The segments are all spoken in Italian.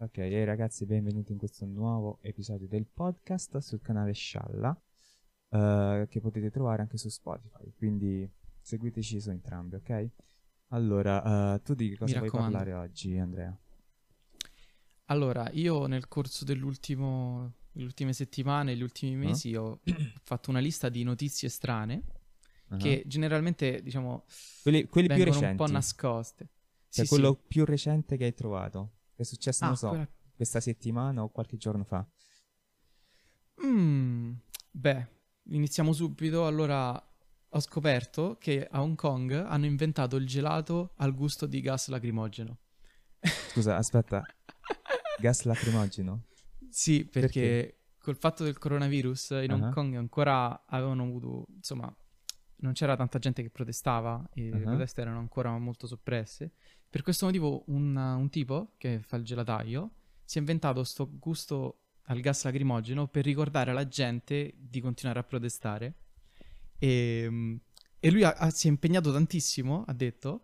Ok, e ragazzi, benvenuti in questo nuovo episodio del podcast sul canale Scialla, eh, che potete trovare anche su Spotify, quindi seguiteci su entrambi, ok? Allora, eh, tu di che cosa vuoi parlare oggi, Andrea? Allora, io nel corso dell'ultimo, delle ultime settimane, gli ultimi Ah. mesi, ho fatto una lista di notizie strane Ah. che generalmente, diciamo, Quelli, quelli più vengono un recenti, po' nascoste. cioè Sì, quello sì. più recente che hai trovato, è successo, Ah, non so, quella- questa settimana o qualche giorno fa. Mm, beh, iniziamo subito. Allora, ho scoperto che a Hong Kong hanno inventato il gelato al gusto di gas lacrimogeno. Scusa, aspetta, gas lacrimogeno? Sì, perché, col fatto del coronavirus in Hong Ah. Kong ancora avevano avuto, insomma, non c'era tanta gente che protestava e le Ah. proteste erano ancora molto soppresse. Per questo motivo un, un tipo che fa il gelataio si è inventato sto gusto al gas lacrimogeno per ricordare alla gente di continuare a protestare. E, e lui ha- ha- si è impegnato tantissimo, ha detto,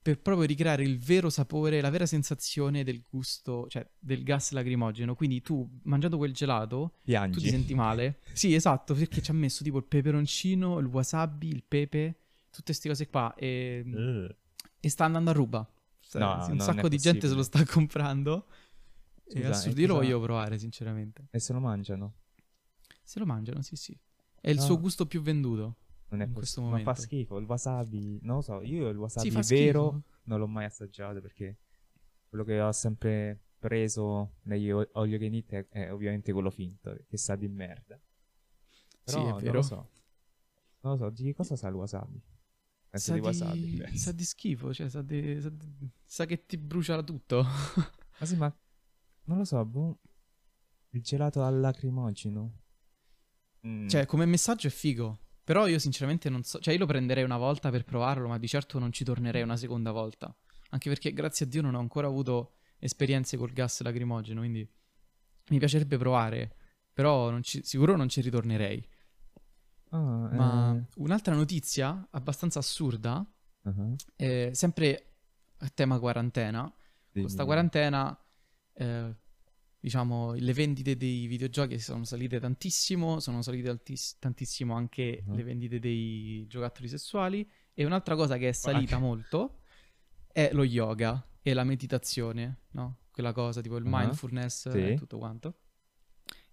per proprio ricreare il vero sapore, la vera sensazione del gusto, cioè del gas lacrimogeno. Quindi tu, mangiando quel gelato, tu ti Piangi. senti male. Sì, esatto, perché ci ha messo tipo il peperoncino, il wasabi, il pepe, tutte queste cose qua. E, Eh. E sta andando a ruba. Cioè, No, sì, un non sacco di gente se lo sta comprando. Scusa, è e assurdo. Io lo voglio provare, sinceramente. E se lo mangiano? Se lo mangiano, sì, sì. È il No. suo gusto più venduto. Non è In questo possibile. Ma fa momento. schifo. Il wasabi, non lo so. Io il wasabi Sì, vero schifo. non l'ho mai assaggiato perché quello che ho sempre preso negli o- all you can eat è, è ovviamente quello finto, che sa di merda. Però Sì, è non vero. lo so. Non lo so, di che cosa sa il wasabi? Penso Sa di di, wasabi. penso. sa di schifo, cioè sa, di- sa di- sa che ti brucia tutto. Ma sì, ma non lo so, boh. Il gelato al lacrimogeno. Mm. Cioè, come messaggio è figo. Però io sinceramente non so. Cioè, io lo prenderei una volta per provarlo, ma di certo non ci tornerei una seconda volta. Anche perché, grazie a Dio, non ho ancora avuto esperienze col gas lacrimogeno. Quindi mi piacerebbe provare. Però non ci- sicuro non ci ritornerei. Ah, Ma eh, un'altra notizia abbastanza assurda, uh-huh. eh, sempre a tema quarantena. Dimmi, sta dimmi. quarantena, eh, diciamo, le vendite dei videogiochi sono salite tantissimo, sono salite altis- tantissimo anche Mhm. le vendite dei giocattoli sessuali. E un'altra cosa che è salita Ah. molto è lo yoga e la meditazione, no? Quella cosa tipo il Ah, mindfulness sì. e tutto quanto.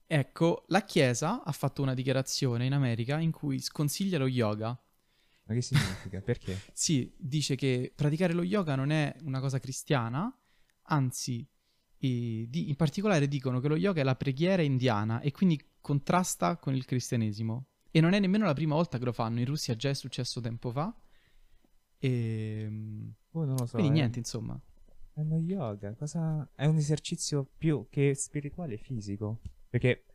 Ecco, la Chiesa ha fatto una dichiarazione in America in cui sconsiglia lo yoga. Ma che significa? Perché? Sì, dice che praticare lo yoga non è una cosa cristiana, anzi, eh, di- in particolare dicono che lo yoga è la preghiera indiana e quindi contrasta con il cristianesimo. E non è nemmeno la prima volta che lo fanno, in Russia già è successo tempo fa. E... Oh, non lo so. Quindi è- niente, insomma. È uno yoga, cosa... È un esercizio più che spirituale e fisico. Perché,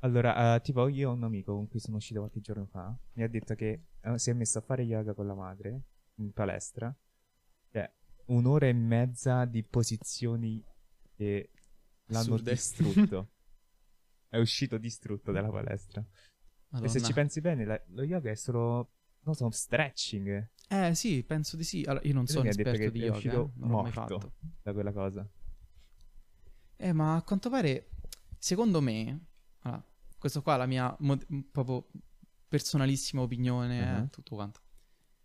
allora, eh, tipo, io ho un amico con cui sono uscito qualche giorno fa, mi ha detto che eh, si è messo a fare yoga con la madre, in palestra, cioè, un'ora e mezza di posizioni che l'hanno distrutto. è uscito distrutto dalla palestra. E se Madonna. ci pensi bene, la- lo yoga è solo, non so, stretching Eh sì, penso di sì. Allora, io non Lui sono esperto di yoga, eh, non l'ho mai morto. fatto. da quella cosa. Eh, ma a quanto pare, secondo me, allora, questo qua è la mia mod- proprio personalissima opinione, Uh-huh. tutto quanto.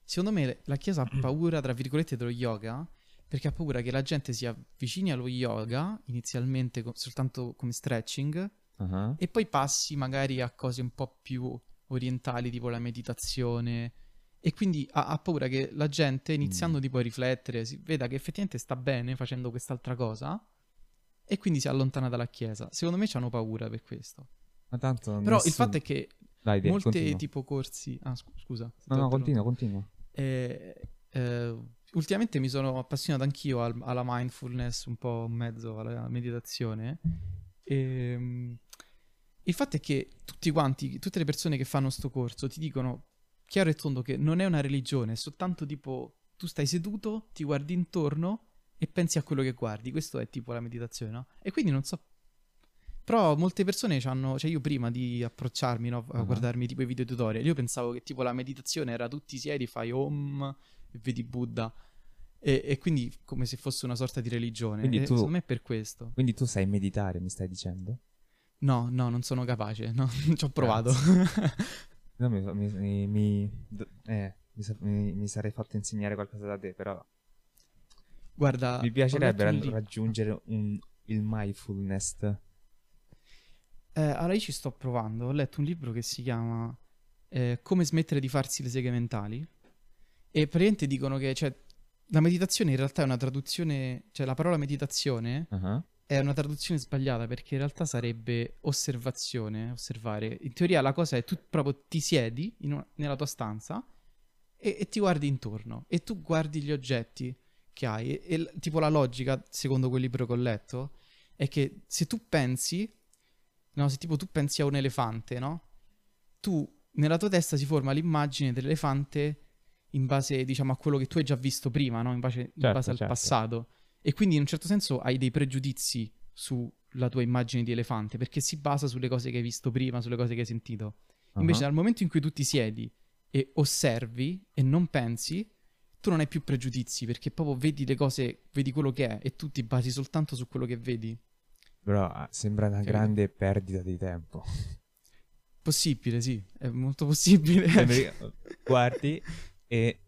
Secondo me la Chiesa ha paura, tra virgolette, dello yoga, perché ha paura che la gente si avvicini allo yoga, inizialmente co- soltanto come stretching, Ah. e poi passi magari a cose un po' più orientali, tipo la meditazione. E quindi ha, ha paura che la gente, iniziando Mm. tipo a riflettere, si veda che effettivamente sta bene facendo quest'altra cosa e quindi si allontana dalla chiesa. Secondo me hanno paura per questo. Ma tanto Però il nessuno- fatto è che Dai, molte continua. tipo corsi... Ah, scu- scusa. No, no, continua, continua. Eh, eh, ultimamente mi sono appassionato anch'io al- alla mindfulness, un po' in mezzo alla meditazione. Ehm, il fatto è che tutti quanti, tutte le persone che fanno sto corso ti dicono chiaro e tondo che non è una religione, è soltanto tipo tu stai seduto, ti guardi intorno e pensi a quello che guardi. Questo è tipo la meditazione, no? E quindi non so. Però molte persone hanno, cioè io prima di approcciarmi no, a Ah. guardarmi tipo i video tutorial, io pensavo che tipo la meditazione era tutti siedi, fai om e vedi Buddha. E, e quindi come se fosse una sorta di religione. Quindi E tu- Secondo me è per questo. Quindi tu sai meditare, mi stai dicendo? No, no, non sono capace. No, ci ho provato. No, mi, mi, mi, eh, mi sarei fatto insegnare qualcosa da te, però Guarda, mi piacerebbe raggiungere un- il mindfulness. Eh, allora io ci sto provando. Ho letto un libro che si chiama eh, Come smettere di farsi le seghe mentali. E praticamente dicono che cioè, la meditazione in realtà è una traduzione, cioè la parola meditazione Ah, è una traduzione sbagliata perché in realtà sarebbe osservazione, osservare. In teoria la cosa è tu proprio ti siedi una- nella tua stanza e, e ti guardi intorno e tu guardi gli oggetti che hai. E, e tipo la logica, secondo quel libro che ho letto, è che se tu pensi, no, se tipo tu pensi a un elefante, no? Tu nella tua testa si forma l'immagine dell'elefante in base, diciamo, a quello che tu hai già visto prima, no? In base, in Certo, base al certo. passato. E quindi in un certo senso hai dei pregiudizi sulla tua immagine di elefante, perché si basa sulle cose che hai visto prima, sulle cose che hai sentito. Invece ah. dal momento in cui tu ti siedi e osservi e non pensi, tu non hai più pregiudizi, perché proprio vedi le cose, vedi quello che è e tu ti basi soltanto su quello che vedi. Però ah, sembra una Capito? grande perdita di tempo. Possibile, sì, è molto possibile. Sembri- guardi e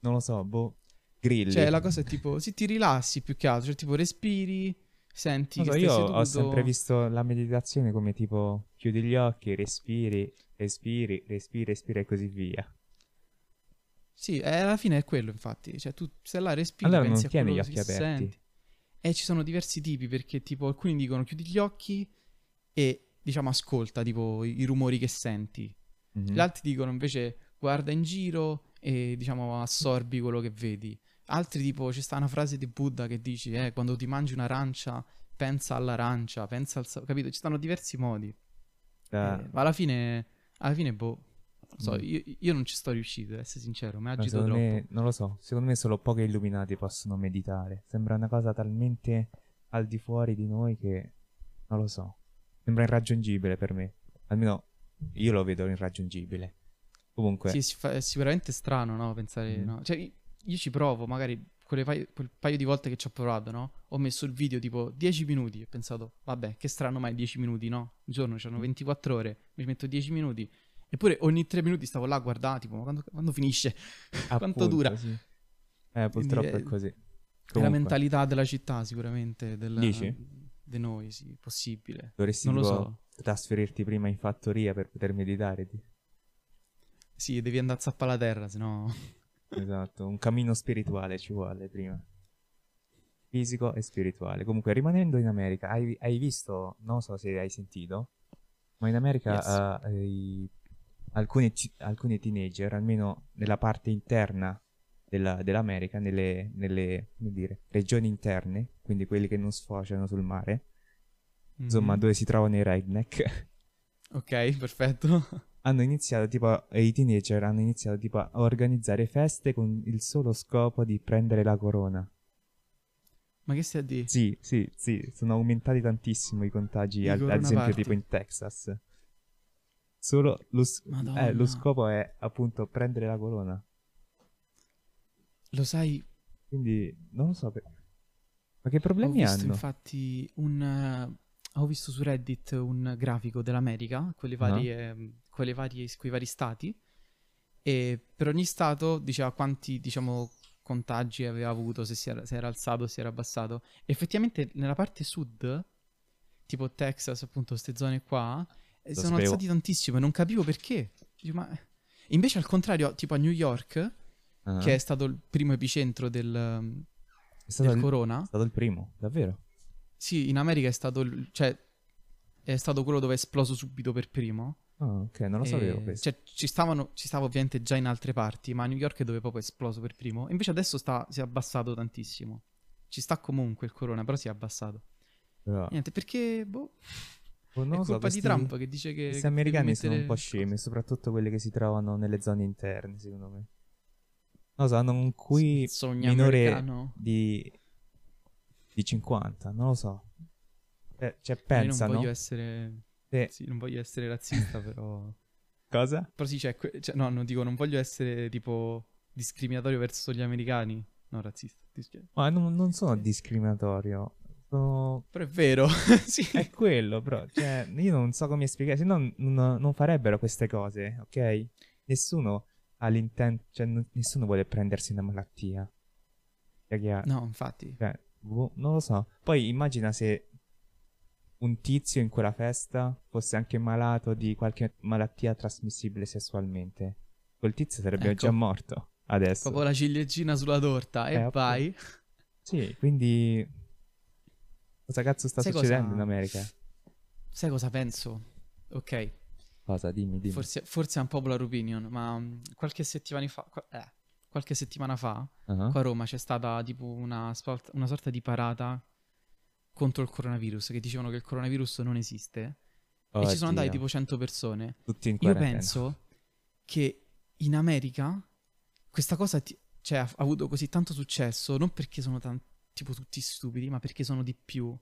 non lo so, boh, grilli. cioè, la cosa è tipo, sì, ti rilassi più che altro, cioè tipo respiri, senti Non so, che io stai ho seduto. sempre visto la meditazione come tipo chiudi gli occhi, respiri, respiri, respiri, respiri e così via. Sì, eh, alla fine è quello, infatti. Cioè, tu stai là, respiri, Allora non pensi a tieni gli occhi aperti. senti. E ci sono diversi tipi, perché tipo alcuni dicono chiudi gli occhi e diciamo ascolta tipo i, rumori che senti. Mhm. Gli altri dicono invece guarda in giro e diciamo assorbi quello che vedi. Altri tipo c'è sta una frase di Buddha che dici eh, quando ti mangi un'arancia pensa all'arancia, pensa al... capito? Ci stanno diversi modi. Da- Eh, ma alla fine, alla fine boh, non so, Mm. io, io non ci sto riuscito, ad essere sincero, mi agito secondo troppo. me, non lo so, secondo me solo pochi illuminati possono meditare. Sembra una cosa talmente al di fuori di noi che non lo so. Sembra irraggiungibile per me. Almeno io lo vedo irraggiungibile. Comunque, Sì, si fa- è sicuramente strano, no? Pensare, Mm. no? Cioè, io ci provo, magari quelle paio- quel paio di volte che ci ho provato, no? Ho messo il video tipo 10 minuti e ho pensato, vabbè, che strano mai 10 minuti, no? Un giorno c'erano 24 ore, mi metto 10 minuti. Eppure ogni 3 minuti stavo là a guardare, tipo, ma quando, quando finisce? Quanto appunto, dura? sì. Eh, Quindi purtroppo è- è così. È la Comunque, mentalità della città, sicuramente, del, Dici? di noi, sì, possibile. Dovresti Non lo so. trasferirti prima in fattoria per poter meditare. ti- Sì, devi andare a zappare la terra, sennò... Esatto, un cammino spirituale ci vuole prima. Fisico e spirituale. Comunque, rimanendo in America, hai, hai visto, non so se hai sentito, ma in America Yes. eh, i- alcuni, alcuni teenager, almeno nella parte interna della- dell'America, nelle, nelle, come dire, regioni interne, quindi quelli che non sfociano sul mare, insomma, Mhm. dove si trovano i redneck, Ok, perfetto. hanno iniziato tipo i teenager hanno iniziato tipo a organizzare feste con il solo scopo di prendere la corona. Ma che stai a dire? Sì, sì, sì, sono aumentati tantissimo i contagi, I ad, ad esempio tipo in Texas. Solo lo, eh, lo scopo è appunto prendere la corona. Lo sai, Quindi non lo so per... Ma che ho problemi visto hanno? infatti un... eh, ho visto su Reddit un grafico dell'America, quelle Ah. varie, quelle varie, quei vari stati, e per ogni stato diceva quanti, diciamo, contagi aveva avuto, se si era, se era alzato, se era abbassato. Effettivamente nella parte sud, tipo Texas, appunto, queste zone qua, Lo sono sapevo. alzati tantissimo e non capivo perché. Dico, ma... Invece al contrario, tipo a New York, Ah, che è stato il primo epicentro del, stato, del il, corona, è stato il primo, davvero. sì, in America è stato, il- cioè, è stato quello dove è esploso subito per primo. Ah, ok, non lo E- sapevo questo. Cioè, ci stavano, ci stava ovviamente già in altre parti, ma a New York è dove proprio è esploso per primo. Invece adesso sta, si è abbassato tantissimo. Ci sta comunque il corona, però si è abbassato. Però, Niente, perché, boh, oh, non è so, colpa di Trump che dice che... Questi americani devi sono un mettere- po' scemi, soprattutto quelli che si trovano nelle zone interne, secondo me. Non so, hanno un qui sogno minore americano. di, di 50, non lo so. Eh, cioè, Io non pensano... voglio essere... se- Sì, non voglio essere razzista, però... Cosa? Però sì, cioè, que- cioè, no, non dico, non voglio essere tipo discriminatorio verso gli americani. no, razzista. dischi- Ma non, non sono discriminatorio. Sono... Però è vero, sì. È quello, però. Cioè, io non so come spiegare. Se no, non, non farebbero queste cose, ok? Nessuno ha l'intento. Cioè, n- nessuno vuole prendersi una malattia. Cioè, No, infatti. cioè, boh, non lo so. Poi immagina se un tizio in quella festa fosse anche malato di qualche malattia trasmissibile sessualmente. Quel tizio sarebbe Ecco. già morto adesso. Proprio la ciliegina sulla torta e Eh, vai. Sì, quindi. Cosa cazzo sta Sai succedendo cosa- in America? Sai cosa penso? Ok, Cosa? Dimmi, dimmi. forse, forse è un popular opinion, ma mm, qualche settimana fa, qua- eh, qualche settimana fa, Ah, qua a Roma c'è stata tipo una, una sorta di parata contro il coronavirus, che dicevano che il coronavirus non esiste. E ci sono andate tipo 100 persone. Tutti in Io quarantena. penso che in America questa cosa ti- cioè, ha avuto così tanto successo non perché sono tan- tipo tutti stupidi, ma perché sono di più.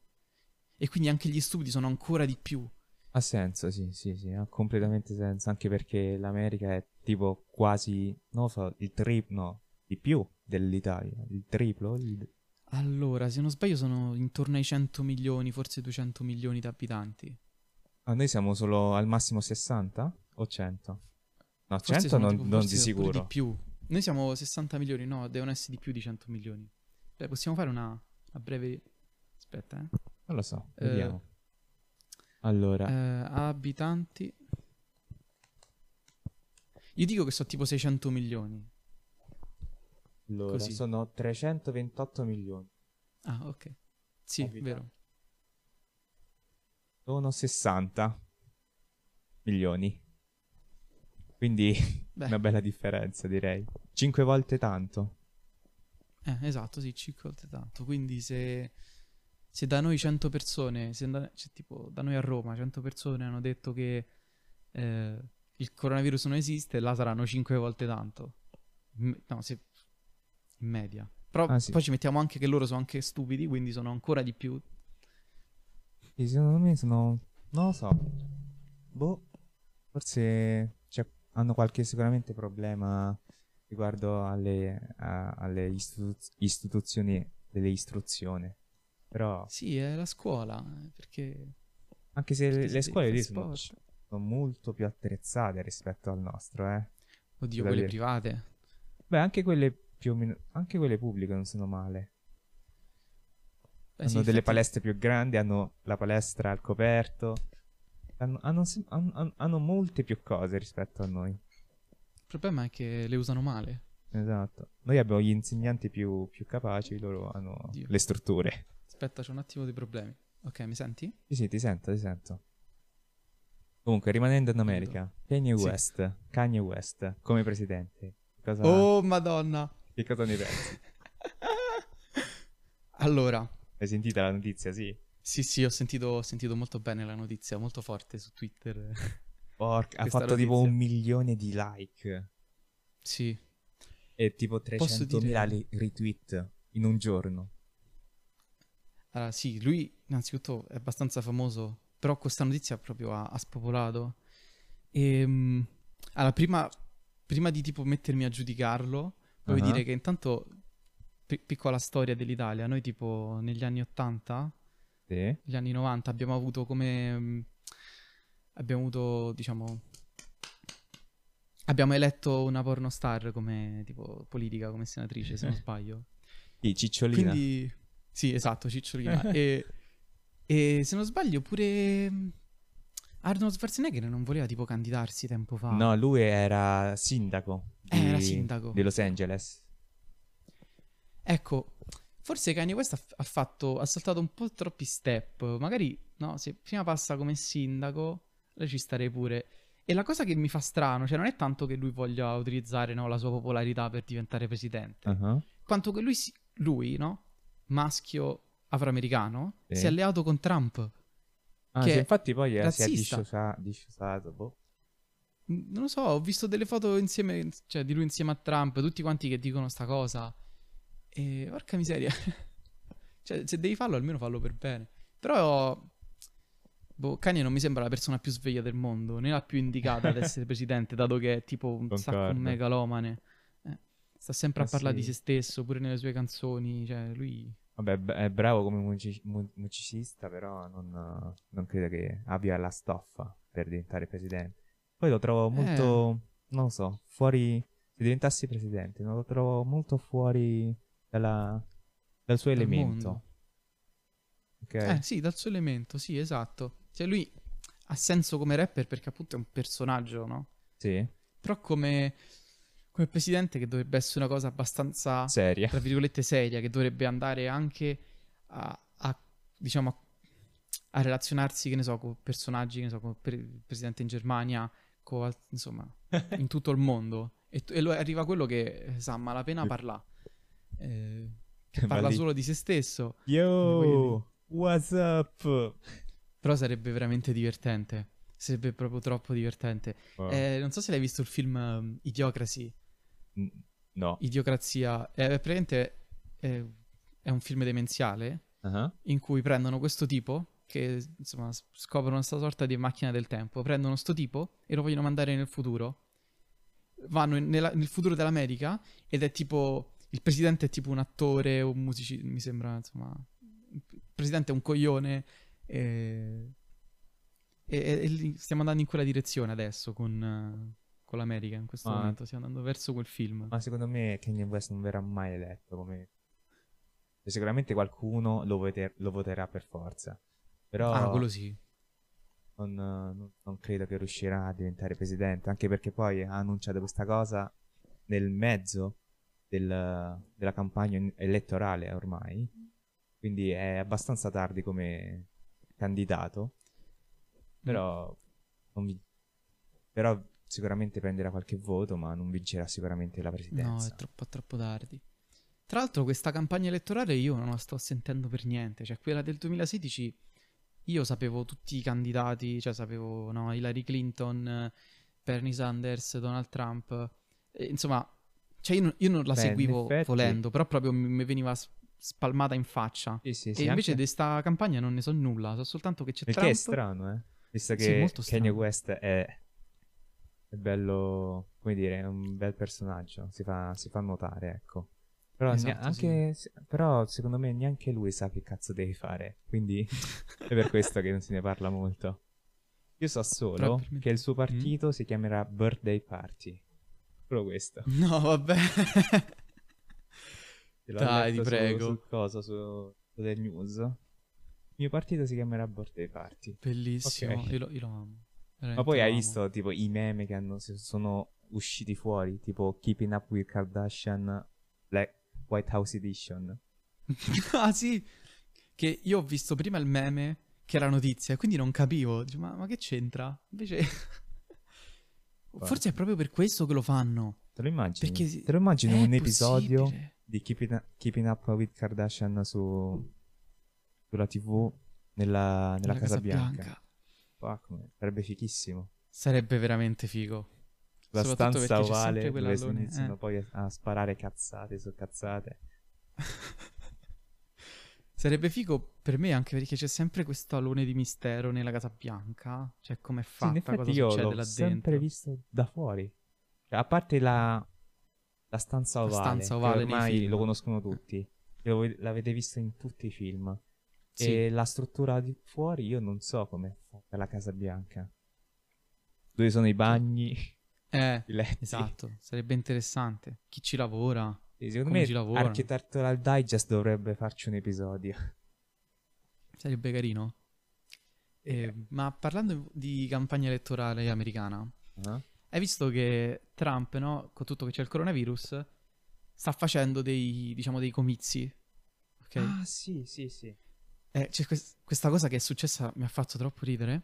E quindi anche gli stupidi sono ancora di più. Ha senso, sì, sì, sì, ha completamente senso. Anche perché l'America è tipo quasi, non lo so, il triplo, no, di più dell'Italia. Il triplo? il- Allora, se non sbaglio, sono intorno ai 100 milioni, forse 200 milioni di abitanti. Ah, noi siamo solo al massimo 60 o 100? No, Forse 100 sono non, tipo- non di sicuro. di più. Noi siamo 60 milioni, no, devono essere di più di 100 milioni. Beh, possiamo fare una, una breve. Aspetta, eh. Non lo so, Eh, vediamo. Allora, Eh, abitanti. Io dico che sono tipo 600 milioni. allora, così. sono 328 milioni. Ah, ok. Sì, Abitanti. vero. Sono 60 milioni. Quindi Beh, una bella differenza, direi. 5 volte tanto. Eh, esatto, sì, 5 volte tanto. Quindi se, se da noi 100 persone, se da, cioè, tipo da noi a Roma 100 persone hanno detto che eh, il coronavirus non esiste, là saranno 5 volte tanto. No, se, in media. Però Ah, sì. poi ci mettiamo anche che loro sono anche stupidi, quindi sono ancora di più. Sì, secondo me sono... Non lo so. Boh. Forse cioè, hanno qualche sicuramente problema riguardo alle, a- alle istitu- istituzioni dell'istruzione. Però, Sì, è la scuola, eh, perché... anche se le, perché le si scuole lì sono, sono molto più attrezzate rispetto al nostro, eh. Oddio, quelle dire. private. Beh, anche quelle più o meno... Anche quelle pubbliche non sono male. Beh, hanno sì, delle infatti- palestre più grandi, hanno la palestra al coperto. Hanno, hanno hanno- hanno molte più cose rispetto a noi. Il problema è che le usano male. Esatto. Noi abbiamo gli insegnanti più, più capaci, loro hanno Oddio. le strutture. Aspetta, c'è un attimo di problemi. Ok, mi senti? Sì, sì, ti sento, ti sento. Comunque, rimanendo in America, Kanye Sì. West, Kanye West, come presidente. Cosa, Oh, madonna. Che cosa ne pensi? allora, Hai sentito la notizia, sì? sì, sì, ho sentito, ho sentito molto bene la notizia, molto forte su Twitter. Porca, ha fatto tipo un milione di like sì, e tipo Posso 300.000 dire- retweet in un giorno. allora, sì, lui innanzitutto è abbastanza famoso, però questa notizia proprio ha, ha spopolato. E, allora, prima, prima di tipo mettermi a giudicarlo, voglio Ah. dire che intanto, pi- piccola storia dell'Italia, noi tipo negli anni 80 Sì. negli anni 90 abbiamo avuto come mh, abbiamo avuto diciamo abbiamo eletto una pornostar come tipo politica come senatrice se non sbaglio Sì, Cicciolina. quindi sì esatto Cicciolina e, e se non sbaglio pure mh, Arnold Schwarzenegger non voleva tipo candidarsi tempo fa No, lui era sindaco. Eh, di- era sindaco. Di Los Angeles. Ecco, forse Kanye West ha, ha fatto, ha saltato un po' troppi step. Magari, no, se prima passa come sindaco, lei ci starei pure. E la cosa che mi fa strano, cioè non è tanto che lui voglia utilizzare no, la sua popolarità per diventare presidente, Ah, quanto che lui, si- lui, no, maschio afroamericano, Sì. si è alleato con Trump. Ah, Che sì, è infatti poi eh, si è razzista. dissociato. boh. Non lo so, ho visto delle foto insieme, cioè di lui insieme a Trump, tutti quanti che dicono sta cosa. E porca miseria. cioè, se devi farlo, almeno fallo per bene. Però, boh, Kanye non mi sembra la persona più sveglia del mondo, né la più indicata ad essere presidente, dato che è tipo un sacco Concordo. un megalomane. Eh. sta sempre a Ma parlare di sì. se stesso, pure nelle sue canzoni, cioè lui... Vabbè, è bravo come musici- mu- musicista, però non, non credo che abbia la stoffa per diventare presidente. Poi lo trovo molto, non lo so, fuori... Se diventassi presidente, non lo trovo molto fuori dalla- dal suo elemento. mondo. Ok? Eh sì, dal suo elemento, sì, esatto. Cioè lui ha senso come rapper perché appunto è un personaggio, no? Sì? Però come, come presidente che dovrebbe essere una cosa abbastanza, Seria. tra virgolette, seria, che dovrebbe andare anche a, a, diciamo, a, a relazionarsi, che ne so, con personaggi, che ne so, con pre- il presidente in Germania, con, insomma, in tutto il mondo. E, e arriva quello che eh, sa malapena parla. Eh, parla solo di se stesso. Yo, what's up? Però sarebbe veramente divertente. Sarebbe proprio troppo divertente. Wow. Eh, non so se l'hai visto il film um, Idiocracy. No. Idiocrazia. È praticamente è, è un film demenziale Ah, in cui prendono questo tipo che insomma scoprono questa sorta di macchina del tempo. Prendono sto tipo e lo vogliono mandare nel futuro. Vanno in- nella- nel futuro dell'America ed è tipo il presidente è tipo un attore, un musicista, mi sembra, insomma, il presidente è un coglione e, e- e stiamo andando in quella direzione adesso con, con l'America in questo Ah. momento, stiamo andando verso quel film. Ma secondo me Kanye West non verrà mai eletto come... e Sicuramente qualcuno lo, voter- lo voterà per forza. Però Ah, quello sì. non, non- non credo che riuscirà a diventare presidente. Anche perché poi ha annunciato questa cosa nel mezzo del- della campagna elettorale ormai. Quindi è abbastanza tardi come candidato. Però, non vi- però sicuramente prenderà qualche voto, ma non vincerà sicuramente la No, presidenza. è troppo, troppo tardi. Tra l'altro, questa campagna elettorale io non la sto sentendo per niente. Cioè, quella del 2016, io sapevo tutti i candidati, cioè sapevo no, Hillary Clinton, Bernie Sanders, Donald Trump. E, insomma, cioè io non, io non la Beh, seguivo effetti- volendo, però proprio mi, mi veniva spalmata in faccia. Sì, sì, e sì, invece anche- di sta campagna non ne so nulla, so soltanto che c'è Perché Trump. è strano, eh? Visto Sì, che molto Kanye. West è, è bello, come dire, è un bel personaggio, si fa, si fa notare, ecco. Però, Esatto, anche, se- però secondo me neanche lui sa che cazzo devi fare, quindi è per questo che non se ne parla molto. Io so solo che il suo Mm? partito si chiamerà Birthday Party. Solo questo. No, vabbè. Dai, ti su- prego. Coso, su, su del news. Il mio partito si chiamerà Birthday Party. Bellissimo, Ok. io, lo, io lo amo. Ma Veramente poi lo hai amo. visto tipo i meme che hanno, sono usciti fuori, tipo Keeping Up with Kardashian Black White House Edition. ah sì, che io ho visto prima il meme che era notizia, quindi non capivo. Dico, ma, ma che c'entra? Invece... Forse è proprio per questo che lo fanno. Te lo immagini? Perché Te lo immagini un episodio possibile. Di Keeping, Keeping Up with Kardashian su, sulla TV nella, nella La Casa, Bianca? Fuck, man, sarebbe fichissimo. Sarebbe veramente figo. La stanza ovale sempre dove si iniziano eh. poi a, a sparare cazzate su cazzate. Sarebbe figo per me anche perché c'è sempre questo alone di mistero nella Casa Bianca. Cioè, com'è Sì, in fatta, effetti cosa io succede l'ho là sempre dentro. visto da fuori. Cioè, a parte la, la stanza La ovale, stanza che ovale ormai film. lo conoscono tutti. Lo- l'avete visto in tutti i film. Sì. E la struttura di fuori io non so com'è fatta la Casa Bianca. Dove sono i bagni, Eh, i letti. esatto, sarebbe interessante. Chi ci lavora? Sì, secondo Come me ci lavorano? Architectural Digest dovrebbe farci un episodio. Sarebbe carino. Eh, ma parlando di campagna elettorale americana, Ah? Hai visto che Trump, no, con tutto che c'è il coronavirus, sta facendo dei, diciamo, dei comizi. Ok? Ah, sì, sì, sì. Eh, c'è quest- questa cosa che è successa mi ha fatto troppo ridere.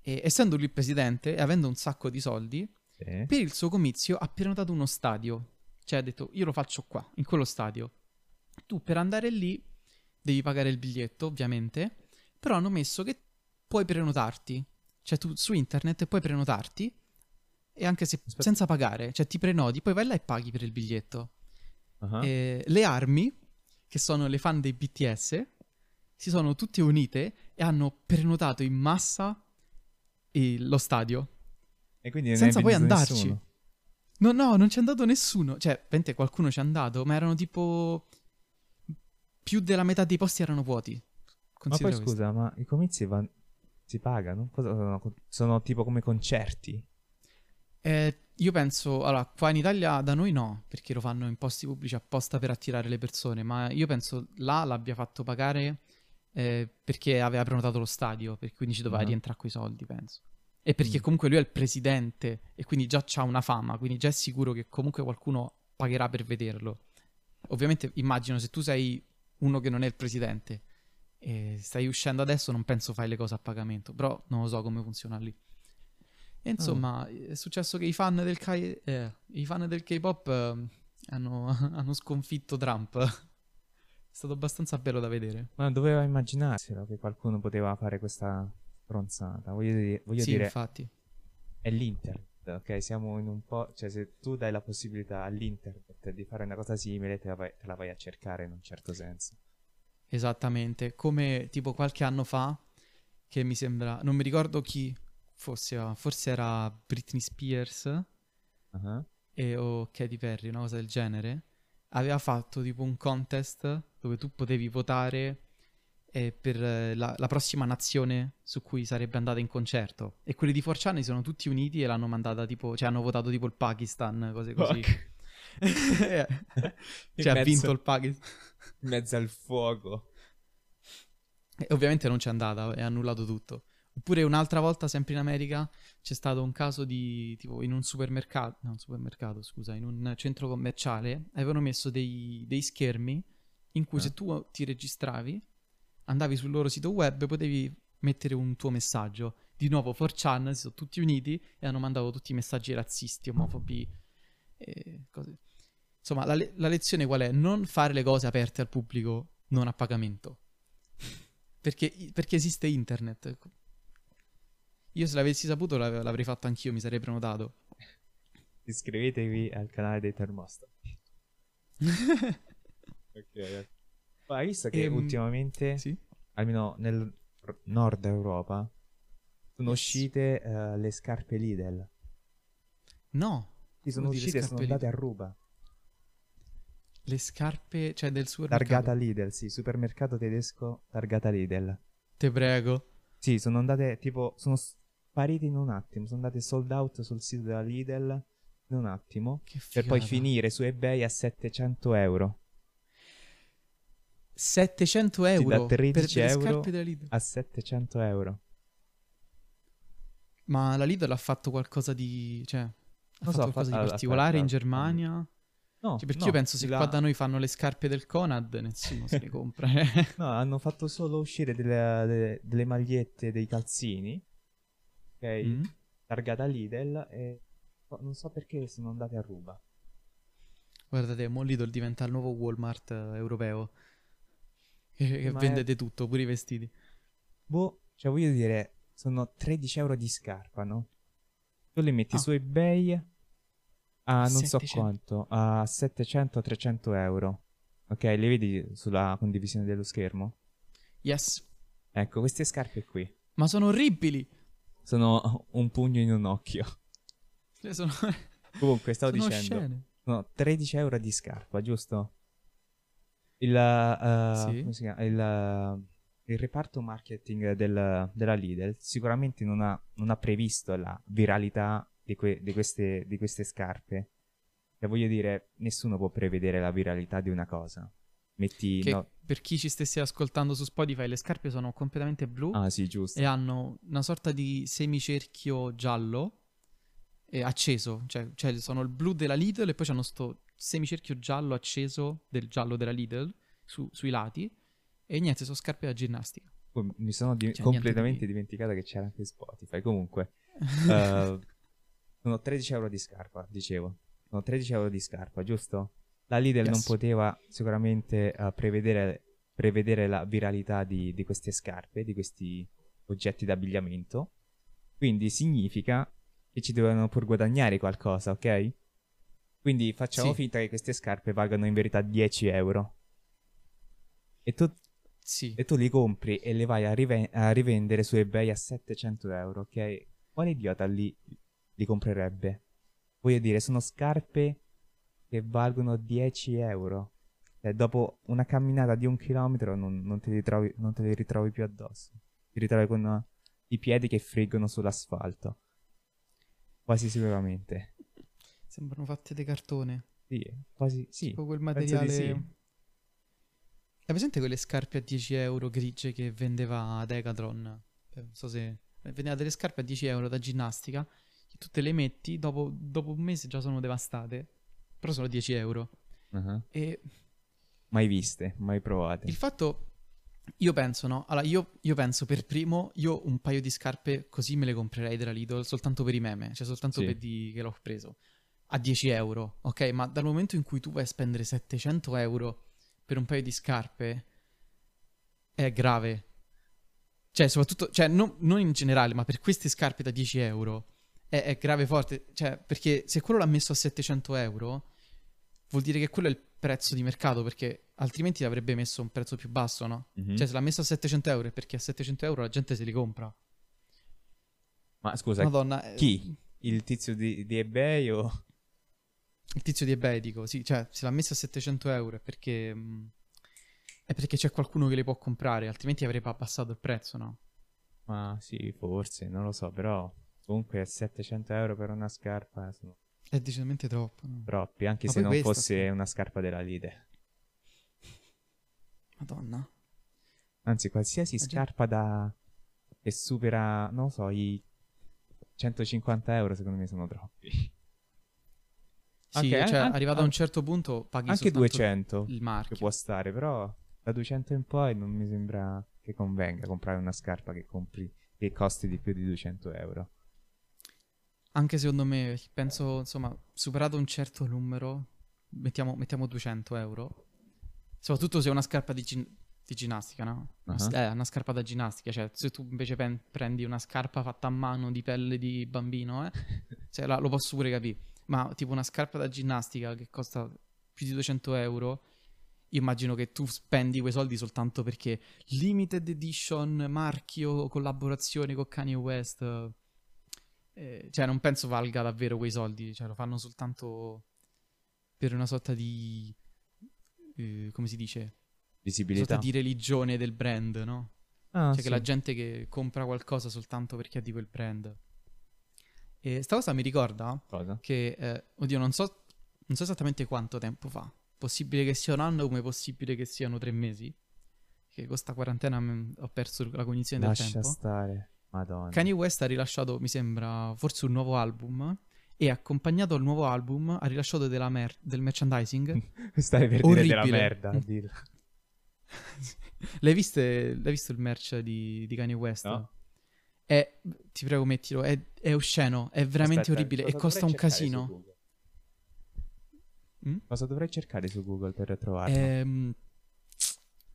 E, essendo lui il presidente e avendo un sacco di soldi, Sì. per il suo comizio ha prenotato uno stadio. Cioè ha detto, io lo faccio qua, in quello stadio. Tu per andare lì devi pagare il biglietto, ovviamente, però hanno messo che puoi prenotarti. Cioè tu su internet puoi prenotarti e anche se Aspetta. senza pagare, cioè ti prenoti, poi vai là e paghi per il biglietto. Ah. Eh, le armi, che sono le fan dei BTS, si sono tutte unite e hanno prenotato in massa il- lo stadio. E quindi senza poi andarci. nessuno. No, no, non ci è andato nessuno. Cioè, ovviamente qualcuno ci è andato, ma erano tipo... Più della metà dei posti erano vuoti. Ma Considera poi questo. scusa, ma i comizi van- si pagano? Sono? Sono tipo come concerti? Eh, io penso, allora, qua in Italia da noi no, perché lo fanno in posti pubblici apposta per attirare le persone, ma io penso là l'abbia fatto pagare eh, perché aveva prenotato lo stadio, per quindi ci doveva Ah. rientrare quei soldi, penso. E perché Mm. comunque lui è il presidente e quindi già c'ha una fama, quindi già è sicuro che comunque qualcuno pagherà per vederlo. Ovviamente immagino se tu sei uno che non è il presidente e stai uscendo adesso, non penso fai le cose a pagamento, però non lo so come funziona lì. E insomma, è successo che i fan del, K- eh, i fan del K-pop eh, hanno, hanno sconfitto Trump. È stato abbastanza bello da vedere. Ma doveva immaginarselo che qualcuno poteva fare questa stronzata. Voglio, dire, voglio sì, dire, infatti. è l'internet, ok? Siamo in un po'... Cioè, se tu dai la possibilità all'internet di fare una cosa simile, te la vai, te la vai a cercare in un certo senso. Esattamente. Come tipo qualche anno fa, che mi sembra... Non mi ricordo chi fosse, ma forse era Britney Spears Ah, e, o Katy Perry, una cosa del genere. Aveva fatto tipo un contest dove tu potevi votare eh, per eh, la, la prossima nazione su cui sarebbe andata in concerto. E quelli di 4chan si sono tutti uniti e l'hanno mandata tipo, cioè hanno votato tipo il Pakistan, cose così. Eh, cioè ha mezzo- vinto il Pakistan. In mezzo al fuoco. E ovviamente non c'è andata, è annullato tutto. Oppure un'altra volta, sempre in America, c'è stato un caso di tipo in un supermercato, no, un supermercato, scusa, in un centro commerciale, avevano messo dei, dei schermi in cui Ah. se tu ti registravi, andavi sul loro sito web, potevi mettere un tuo messaggio. Di nuovo, 4chan si sono tutti uniti e hanno mandato tutti i messaggi razzisti, omofobi e cose. Insomma, la, le- la lezione qual è? Non fare le cose aperte al pubblico, non a pagamento. Perché, perché esiste internet. Io se l'avessi saputo l'av- l'avrei fatto anch'io, mi sarei prenotato. Iscrivetevi al canale dei termostati. Ok. Ma hai visto che Ehm, ultimamente, sì? almeno nel nord Europa, sono uscite eh, le scarpe Lidl. No, Sì, sono uscite e sono andate a ruba. le scarpe, cioè del supermercato. Targata Lidl, sì, supermercato tedesco targata Lidl. Te prego. Sì, sono andate tipo, sono sparite in un attimo, sono andate sold out sul sito della Lidl in un attimo, per poi finire su eBay a 700 euro. 700 Sì, euro da 13 per delle euro scarpe della Lidl. A 700 euro. Ma la Lidl ha fatto qualcosa di... cioè... Ha fatto so, qualcosa fa- di ah, particolare in aspetta, Germania? No, Cioè, perché no, io penso se la- qua da noi fanno le scarpe del Conad, nessuno se le compra. No, hanno fatto solo uscire delle, delle- delle magliette, dei calzini, ok? Mm? Targata Lidl e no, non so perché sono andate a ruba. Guardate, mo Lidl diventa il nuovo Walmart eh, europeo. Che, Ma è- vendete tutto, pure i vestiti. Boh, cioè voglio dire, sono 13 euro di scarpa, no? Tu li metti Ah. su eBay a non so 700. quanto, a 700-300 euro. Ok, li vedi sulla condivisione dello schermo? Yes. Ecco, queste scarpe qui Ma sono orribili. Sono un pugno in un occhio. Cioè, Sono, Comunque, stavo sono dicendo, oscene. sono 13 euro di scarpa, giusto? Il, eh, Sì. Il, eh, il reparto marketing del- della Lidl sicuramente non ha, non ha previsto la viralità di, que- di queste, di queste scarpe. E voglio dire, nessuno può prevedere la viralità di una cosa. Metti... Che no- per chi ci stesse ascoltando su Spotify, le scarpe sono completamente blu Ah, sì, giusto. e hanno una sorta di semicerchio giallo e acceso. Cioè, cioè, sono il blu della Lidl e poi c'hanno sto semicerchio giallo acceso del giallo della Lidl su- sui lati. E niente, sono scarpe da ginnastica. Poi mi sono di- Cioè, completamente di- dimenticato che c'era anche Spotify. Comunque, eh, sono 13 euro di scarpa, dicevo. Sono 13 euro di scarpa, giusto? La Lidl non Yes. poteva sicuramente eh, prevedere, prevedere la viralità di, di queste scarpe, di questi oggetti d'abbigliamento. Quindi significa che ci dovevano pur guadagnare qualcosa, ok? Quindi facciamo Sì. finta che queste scarpe valgano in verità 10 euro. E tu sì. e tu li compri e le vai a, rive- a rivendere su eBay a 700 euro, ok? Quale idiota li, li comprerebbe? voglio dire, sono scarpe che valgono 10 euro. Cioè, dopo una camminata di un chilometro non, non te li ritrovi, non te li ritrovi più addosso. Ti ritrovi con uh, i piedi che friggono sull'asfalto. Quasi sicuramente. Sembrano fatte di cartone. Sì, quasi sì. Tipo quel materiale... sì. Hai presente quelle scarpe a 10 euro grigie che vendeva Decathlon? Eh, Non so se... Vendeva delle scarpe a 10 euro da ginnastica, che tu te le metti, dopo, dopo un mese già sono devastate, però sono 10 euro. Uh-huh. E Mai viste, mai provate. il fatto... Io penso, no? Allora, io, io penso per primo, io un paio di scarpe così me le comprerei della Lidl soltanto per i meme, cioè soltanto Sì. per di che l'ho preso. A 10 euro, ok? Ma dal momento in cui tu vai a spendere 700 euro per un paio di scarpe, è grave. Cioè, soprattutto, cioè, non, non in generale, ma per queste scarpe da 10 euro è, è grave forte. Cioè, perché se quello l'ha messo a 700 euro, vuol dire che quello è il prezzo di mercato, perché altrimenti l'avrebbe messo a un prezzo più basso, no? Mhm. Cioè, se l'ha messo a 700 euro è perché a 700 euro la gente se li compra. Ma scusa, Madonna. eh, chi? Il tizio di, di eBay o... Il tizio di eBay, dico, sì, cioè, se l'ha messo a 700 euro è perché... mh, è perché c'è qualcuno che le può comprare, altrimenti avrebbe abbassato il prezzo, no? Ma sì, forse, non lo so, però comunque 700 euro per una scarpa sono È decisamente troppo. no? troppi, anche Ma se non questa, fosse sì. una scarpa della Lidl. Madonna. Anzi, qualsiasi già. scarpa da... che supera, non lo so, i 150 euro secondo me sono troppi. Sì, Anche- cioè, an- arrivato a an- un certo punto paghi Anche soltanto 200 il che marchio. può stare, però da 200 in poi non mi sembra che convenga comprare una scarpa che compri che costi di più di 200 euro. Anche secondo me, penso, insomma, superato un certo numero, mettiamo, mettiamo 200 euro. Soprattutto se è una scarpa di, gin- di ginnastica, no? Ah. Eh, una scarpa da ginnastica. Cioè, se tu invece pen- prendi una scarpa fatta a mano di pelle di bambino, eh, cioè, la- lo posso pure capire. Ma tipo una scarpa da ginnastica che costa più di 200 euro, io immagino che tu spendi quei soldi soltanto perché limited edition, marchio, collaborazione con Kanye West. Eh, cioè, non penso valga davvero quei soldi. Cioè, lo fanno soltanto per una sorta di. eh, come si dice? Una Visibilità. sorta di religione del brand, no? Ah, Cioè, sì. che la gente che compra qualcosa soltanto perché ha di quel brand. E sta cosa mi ricorda Cosa? che, eh, oddio, non so, non so esattamente quanto tempo fa. Possibile che sia un anno come possibile che siano tre mesi. Che con sta quarantena mm, ho perso la cognizione del Lascia tempo. stare. Madonna. Kanye West ha rilasciato, mi sembra, forse un nuovo album. E accompagnato al nuovo album ha rilasciato della mer- del merchandising. Stai per dire della merda. l'hai, viste- l'hai visto il merch di, di Kanye West? No. È, ti prego, mettilo. È, è osceno, è veramente Aspetta, orribile e costa un casino. Mm? Cosa dovrei cercare su Google per trovarlo? Ehm,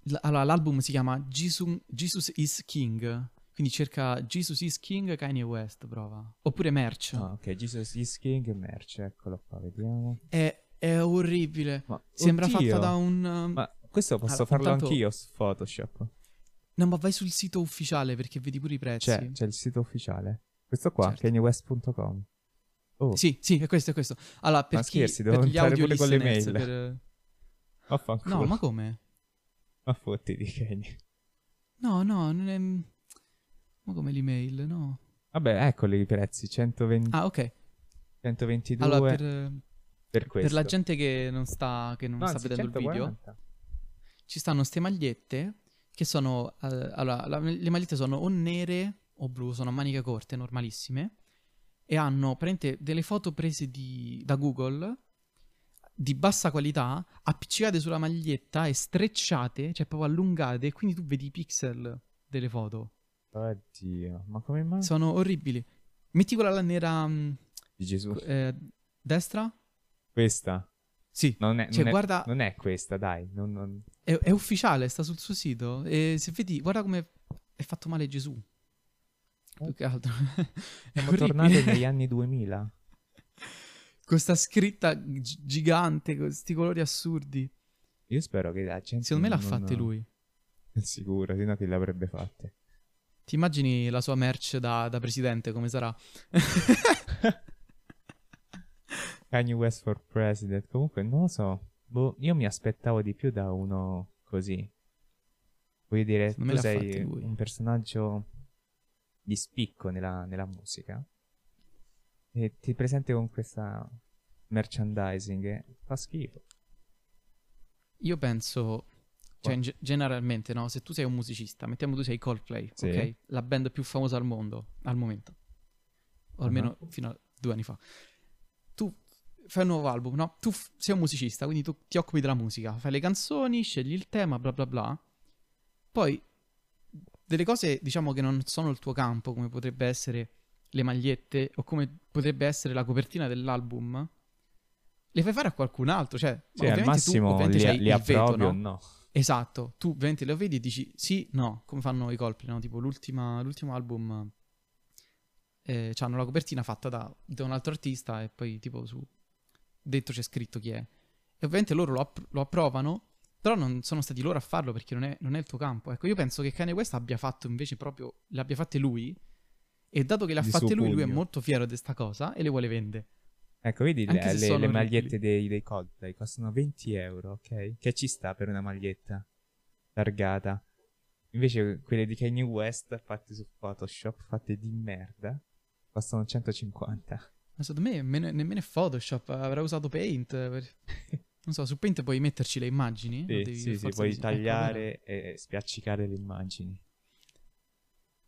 l- allora, l'album si chiama Jesus, Jesus is King. Quindi cerca Jesus is King Kanye West, prova. Oppure merch. Ah, ok, Jesus is King merch, eccolo qua, vediamo. È, è orribile. Ma, Sembra oddio, fatta da un... um, Ma questo posso Allora, farlo intanto- anch'io su Photoshop. No, ma vai sul sito ufficiale perché vedi pure i prezzi. C'è, c'è il sito ufficiale. Questo qua, Certo. kanyewest.com. Oh, Sì, sì, è questo, è questo. Allora, per Ma chi, scherzi, devo per gli entrare audio pure con le listeners, mail. per- vaffanculo. No, ma come? Ma fotti di Kanye. No, no, non è... Ma come l'email? No. Vabbè, eccoli i prezzi, 120, Ah, ok. 122 Allora, per, per, per la gente che non sta, che non No, sta anzi, vedendo il video, 140. ci stanno ste magliette che sono... eh, allora, la- le magliette sono o nere o blu, sono a maniche corte, normalissime, e hanno praticamente delle foto prese di- da Google di bassa qualità, appiccicate sulla maglietta e strecciate, cioè proprio allungate, e quindi tu vedi i pixel delle foto. Oddio, ma come mai? Sono orribili. Metti quella nera mh, Di Gesù. eh, destra? Questa? Sì. Non è, Cioè, non è- guarda- non è questa, dai. non- non- È, è ufficiale, sta sul suo sito. E se vedi, guarda come è fatto male Gesù. Più che altro. Siamo tornati negli anni 2000. Con sta scritta gi- gigante, con questi colori assurdi. Io spero che la gente. Secondo me l'ha fatte lui. Sicuro, sennò chi le avrebbe fatte? Ti immagini la sua merch da, da presidente come sarà? Kanye West for President. Comunque, non lo so. Boh, io mi aspettavo di più da uno così. Voglio dire, Secondo tu sei un personaggio di spicco nella, nella musica. E ti presenti con questa merchandising e fa schifo. Io penso, cioè in ge- generalmente, no? Se tu sei un musicista, mettiamo tu sei Coldplay, Sì. ok? La band più famosa al mondo, al momento. O almeno Uh-huh. fino a due anni fa. Tu fai un nuovo album, no? Tu f- sei un musicista, quindi tu ti occupi della musica, fai le canzoni, scegli il tema, bla bla bla. Poi delle cose, diciamo, che non sono il tuo campo, come potrebbe essere le magliette o come potrebbe essere la copertina dell'album, le fai fare a qualcun altro, cioè, Cioè, al tu massimo ovviamente li, li approvi no? no. Esatto, tu ovviamente lo vedi e dici sì, no, come fanno i Coldplay, no? Tipo l'ultimo album eh, hanno la copertina fatta da, da un altro artista e poi tipo su dentro c'è scritto chi è. E ovviamente loro lo, app- lo approvano, però non sono stati loro a farlo perché non è, non è il tuo campo. Ecco, io penso che Kanye West abbia fatto invece proprio, le abbia fatte lui e dato che le ha Di fatte suo lui, lui è pugno. molto fiero di questa cosa e le vuole vendere. Ecco, vedi le, le- le magliette dei, dei Coldplay costano 20 euro, ok? Che ci sta per una maglietta targata. Invece quelle di Kanye West fatte su Photoshop, fatte di merda, costano 150. Ma secondo me meno- nemmeno è Photoshop, avrà usato Paint. per- Non so, su Paint puoi metterci le immagini. Sì, devi sì, sì, puoi dis- ecco, tagliare e spiaccicare le immagini.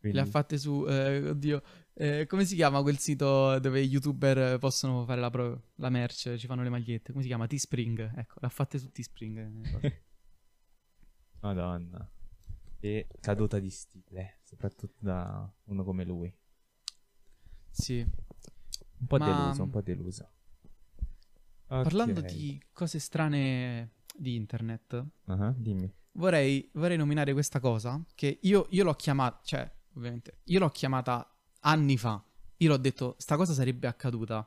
Le Quindi, ha fatte su, eh, oddio, eh, come si chiama quel sito dove gli youtuber possono fare la, pro- la merch, ci fanno le magliette? Come si chiama? Teespring. Ecco, l'ha fatte su Teespring. eh. Madonna. E caduta di stile, soprattutto da uno come lui. sì. Un po' Ma- deluso, un po' deluso. Parlando Ok. di cose strane di internet, Ah, dimmi. vorrei, vorrei nominare questa cosa che io, io l'ho chiamata, cioè, ovviamente, io l'ho chiamata anni fa. Io l'ho detto, sta cosa sarebbe accaduta.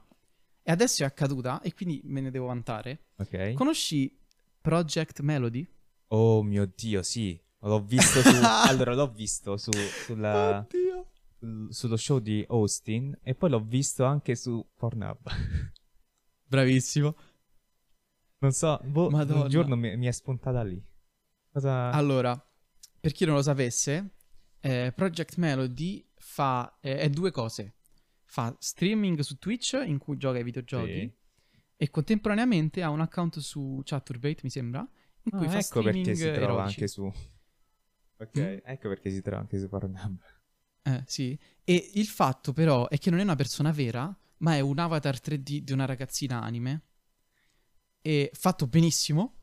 E adesso è accaduta e quindi me ne devo vantare. Ok. Conosci Project Melody? Oh mio dio, sì. L'ho visto su... allora, l'ho visto su, sulla, Oddio. sul- sullo show di Austin e poi l'ho visto anche su Pornhub. Bravissimo. non so, boh, Madonna. un giorno mi, mi è spuntata lì. Cosa... Allora, per chi non lo sapesse, eh, Project Melody fa eh, è due cose. Fa streaming su Twitch in cui gioca ai videogiochi Sì. e contemporaneamente ha un account su Chaturbate, mi sembra, in cui Ah, fa ecco perché si trova eroici. anche su... Ok, Mm. ecco perché si trova anche su Pornhub. Eh, sì. E il fatto però è che non è una persona vera, ma è un avatar 3D di una ragazzina anime. E fatto benissimo.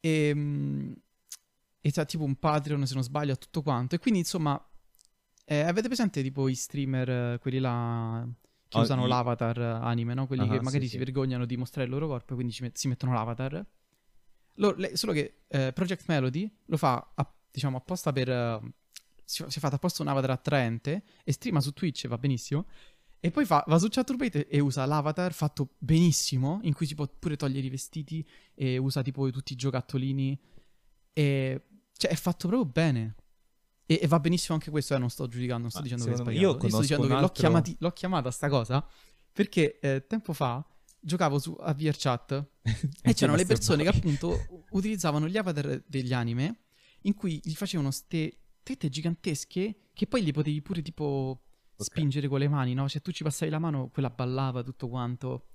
E, mm, e c'ha tipo un Patreon, se non sbaglio, a tutto quanto. E quindi, insomma, eh, avete presente tipo i streamer, eh, quelli là che Oh, usano i- l'avatar eh, anime, no? Quelli Ah, che sì, magari sì. si vergognano di mostrare il loro corpo e quindi met- si mettono l'avatar. Lo- le- solo che eh, Project Melody lo fa, a- diciamo, apposta per... eh, si, è fatto apposta un avatar attraente e streama su Twitch e va benissimo. E poi fa- va su Chaturbate e usa l'avatar fatto benissimo, in cui si può pure togliere i vestiti e usa tipo tutti i giocattolini. E cioè è fatto proprio bene. E, e va benissimo anche questo, eh, non sto giudicando, non sto Ma dicendo che è sbagliato. io sto conosco dicendo che l'ho, altro- chiamati- l'ho chiamata sta cosa perché eh, tempo fa giocavo su a VRChat e c'erano le persone che appunto utilizzavano gli avatar degli anime in cui gli facevano ste tette gigantesche che poi li potevi pure tipo Ok. spingere con le mani, no? Cioè tu ci passavi la mano, quella ballava tutto quanto.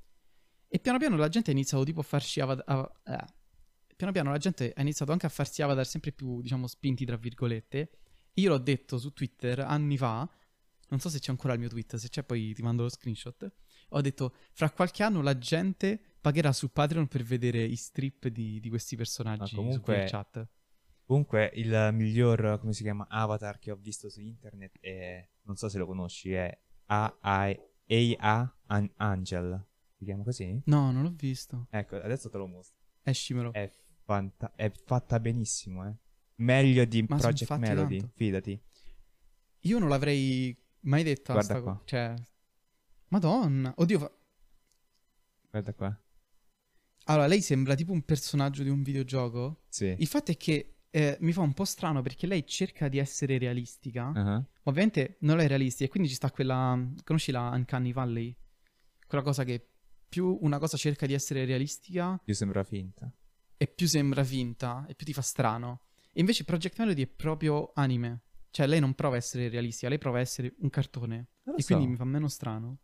E piano piano la gente ha iniziato tipo a farsi avatar... eh. Piano piano la gente ha iniziato anche a farsi avatar sempre più, diciamo, spinti, tra virgolette. Io l'ho detto su Twitter anni fa, non so se c'è ancora il mio tweet, se c'è poi ti mando lo screenshot. Ho detto, fra qualche anno la gente pagherà su Patreon per vedere i strip di, di questi personaggi Ma comunque- chat. Comunque il miglior, come si chiama, avatar che ho visto su internet è, non so se lo conosci, è AI A An Angel. Si chiama così? No, non l'ho visto. Ecco, adesso te lo mostro. Escimelo. È, fanta- è fatta benissimo, eh. Meglio di Ma Project Melody, tanto. fidati. Io non l'avrei mai detta Guarda sta qua. cosa. Cioè, Madonna. Oddio, fa- Guarda qua. allora lei sembra tipo un personaggio di un videogioco. Sì. Il fatto è che eh, mi fa un po' strano perché lei cerca di essere realistica. Ah, Ovviamente non è realistica e quindi ci sta quella... Conosci la Uncanny Valley? Quella cosa che più una cosa cerca di essere realistica Più sembra finta. e più sembra finta e più ti fa strano. Invece Project Melody è proprio anime. Cioè, lei non prova a essere realistica, lei prova a essere un cartone. Lo e so. quindi mi fa meno strano.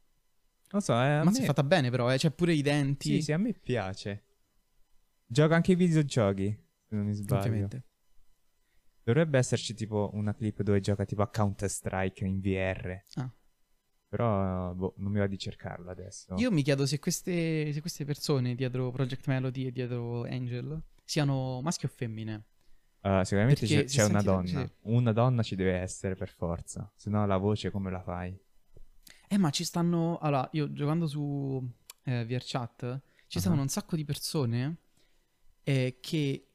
Lo so, eh, Ma me... si è fatta bene, però, eh. Cioè, pure i denti. Sì, sì, a me piace. Gioca anche i videogiochi, se non mi sbaglio. Ovviamente. Dovrebbe esserci tipo una clip dove gioca tipo a Counter Strike in VR. Ah. Però boh, non mi va di cercarlo adesso. Io mi chiedo se queste, se queste persone dietro Project Melody e dietro Angel siano maschi o femmine. Uh, sicuramente Perché c'è, c'è una donna. sì. Una donna ci deve essere per forza. Se no la voce come la fai? Eh, ma ci stanno. Allora, io giocando su eh, VRChat, ci Ah. stavano un sacco di persone eh, che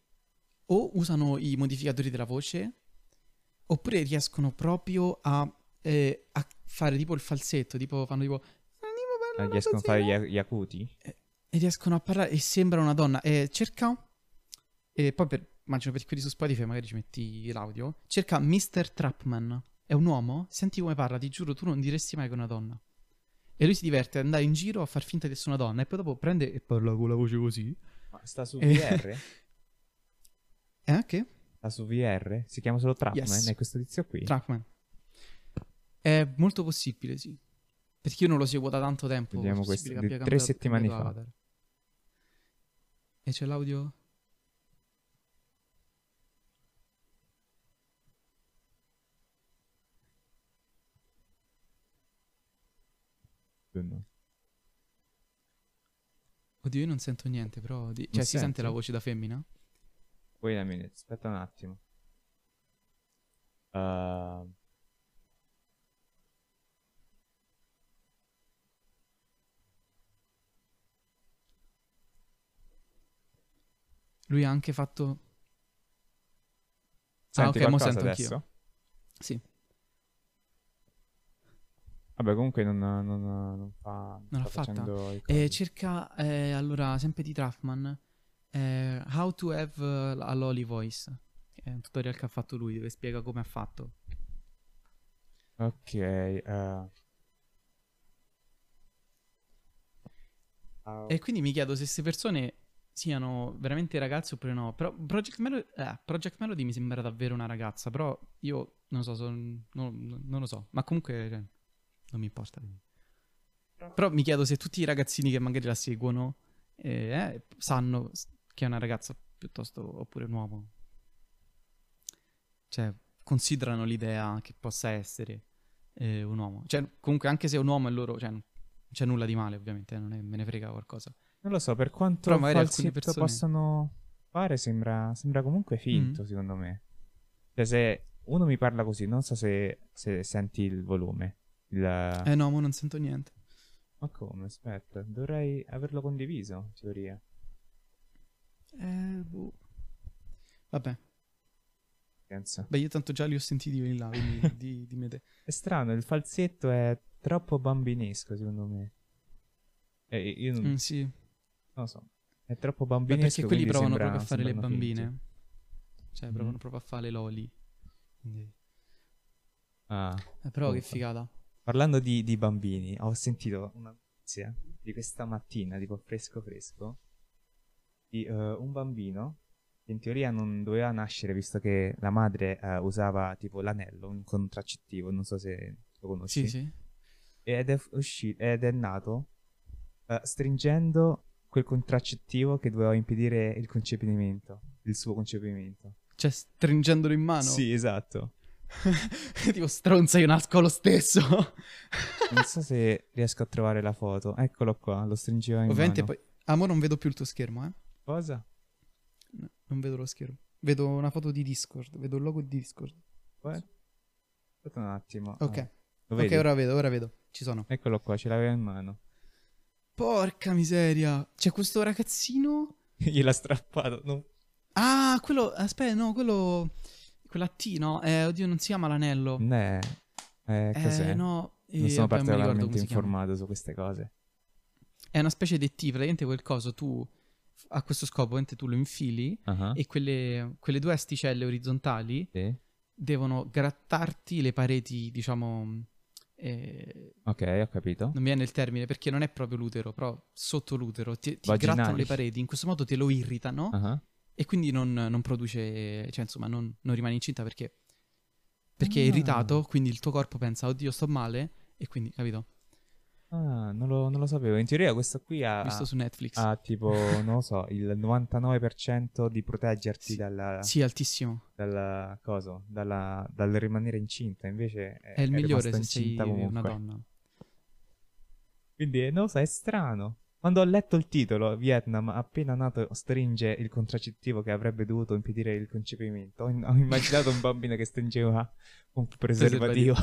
o usano i modificatori della voce, oppure riescono proprio a, eh, a fare tipo il falsetto, tipo fanno tipo. Eh, riescono a fare gli, gli acuti? E riescono a parlare e sembra una donna. E cerca. E poi per. Immagino per quelli su Spotify magari ci metti l'audio. Cerca Mr. Trapman. È un uomo? Senti come parla, ti giuro, tu non diresti mai che è una donna. E lui si diverte ad andare in giro a far finta di essere una donna. E poi dopo prende e parla con la voce così. Ma sta su. VR? Eh, che? sta su VR? Si chiama solo Trapman? Yes. È questo tizio qui? Trapman. È molto possibile, sì. Perché io non lo seguo da tanto tempo. Vediamo questo, che tre cambiato fa. E c'è l'audio? No. Oddio, io non sento niente, però. di- Cioè, si sente la voce da femmina? Wait a minute, aspetta un attimo. Uh, Lui ha anche fatto. senti ok, mo sento adesso? anch'io. Sì, Vabbè, comunque non, non, non fa. Non l'ha fatta? E cosi. cerca, eh, allora, sempre di Trafman, eh, How to have eh, a lolly voice. È un tutorial che ha fatto lui, dove spiega come ha fatto. Ok. eh. Ah, E quindi mi chiedo se queste persone siano veramente ragazze oppure no. Però Project Melody, eh, Project Melody mi sembra davvero una ragazza, però io non so, son- non, non lo so. Ma comunque cioè, non mi importa. Però mi chiedo se tutti i ragazzini che magari la seguono eh, eh, sanno che è una ragazza piuttosto oppure un uomo. Cioè, considerano l'idea che possa essere eh, un uomo. Cioè, comunque, anche se è un uomo e loro, cioè, non c'è nulla di male, ovviamente, non è- me ne frega qualcosa. Non lo so, per quanto Però magari alcune persone- possano fare, sembra, sembra comunque finto, Mm. secondo me. Cioè, se uno mi parla così, non so se, se senti il volume. Il... Eh no, ma non sento niente. Ma come? Aspetta, dovrei averlo condiviso, in teoria. Eh, boh. Vabbè, Pensa. beh, io tanto già li ho sentiti in là, quindi di, di me te. È strano, il falsetto è troppo bambinesco, secondo me. Eh, io non, Mm, sì, non lo so. È troppo Beh, bambinesco. perché quelli provano sembra- proprio a fare le sembrano finti. bambine. Cioè, provano proprio a fare le loli. Quindi- Ah. Eh, però che figata. Parlando di, di bambini, ho sentito una notizia di questa mattina, tipo fresco fresco, di eh, un bambino che in teoria non doveva nascere visto che la madre eh, usava tipo l'anello, un contraccettivo, non so se lo conosci. Sì, sì. Ed è, usci- ed è nato eh, stringendo quel contraccettivo che doveva impedire il concepimento, il suo concepimento. Cioè, stringendolo in mano. Sì, esatto. tipo, stronza, io nasco lo stesso. Non so se riesco a trovare la foto. Eccolo qua, lo stringeva in Ovviamente mano. poi... Amo, non vedo più il tuo schermo, eh. Cosa? No, non vedo lo schermo. Vedo una foto di Discord, vedo il logo di Discord. What? Aspetta un attimo. Ok. Ah, ok, ora vedo, ora vedo. Ci sono. Eccolo qua, ce l'aveva in mano. Porca miseria. C'è questo ragazzino. Gliel'ha strappato. no? Ah, quello. Aspetta, no, quello. Quella T, no? Eh, oddio, non si chiama l'anello. Ne. Eh, cos'è? Eh, no. eh, non sono vabbè, particolarmente informato su queste cose. È una specie di T, praticamente quel coso tu. A questo scopo, ovviamente tu lo infili. Ah, E quelle, quelle due asticelle orizzontali sì. devono grattarti le pareti, diciamo, E Ok, ho capito. non mi viene il termine perché non è proprio l'utero, però sotto l'utero ti, ti grattano le pareti, in questo modo te lo irritano Ah, e quindi non, non produce, cioè insomma non, non rimane incinta perché, perché è Ah. irritato, quindi il tuo corpo pensa, oddio sto male, e quindi, capito? Ah, non lo, non lo sapevo. In teoria questo qui ha, Visto su Netflix. ha tipo, non lo so, il 99% di proteggerti Sì. dalla, Sì, altissimo. dalla coso, dalla- dal rimanere incinta. Invece è, È il migliore se sei comunque. una donna. Quindi, non lo so, è strano. Quando ho letto il titolo, Vietnam appena nato stringe il contraccettivo che avrebbe dovuto impedire il concepimento. Ho, ho immaginato un bambino che stringeva un preservativo.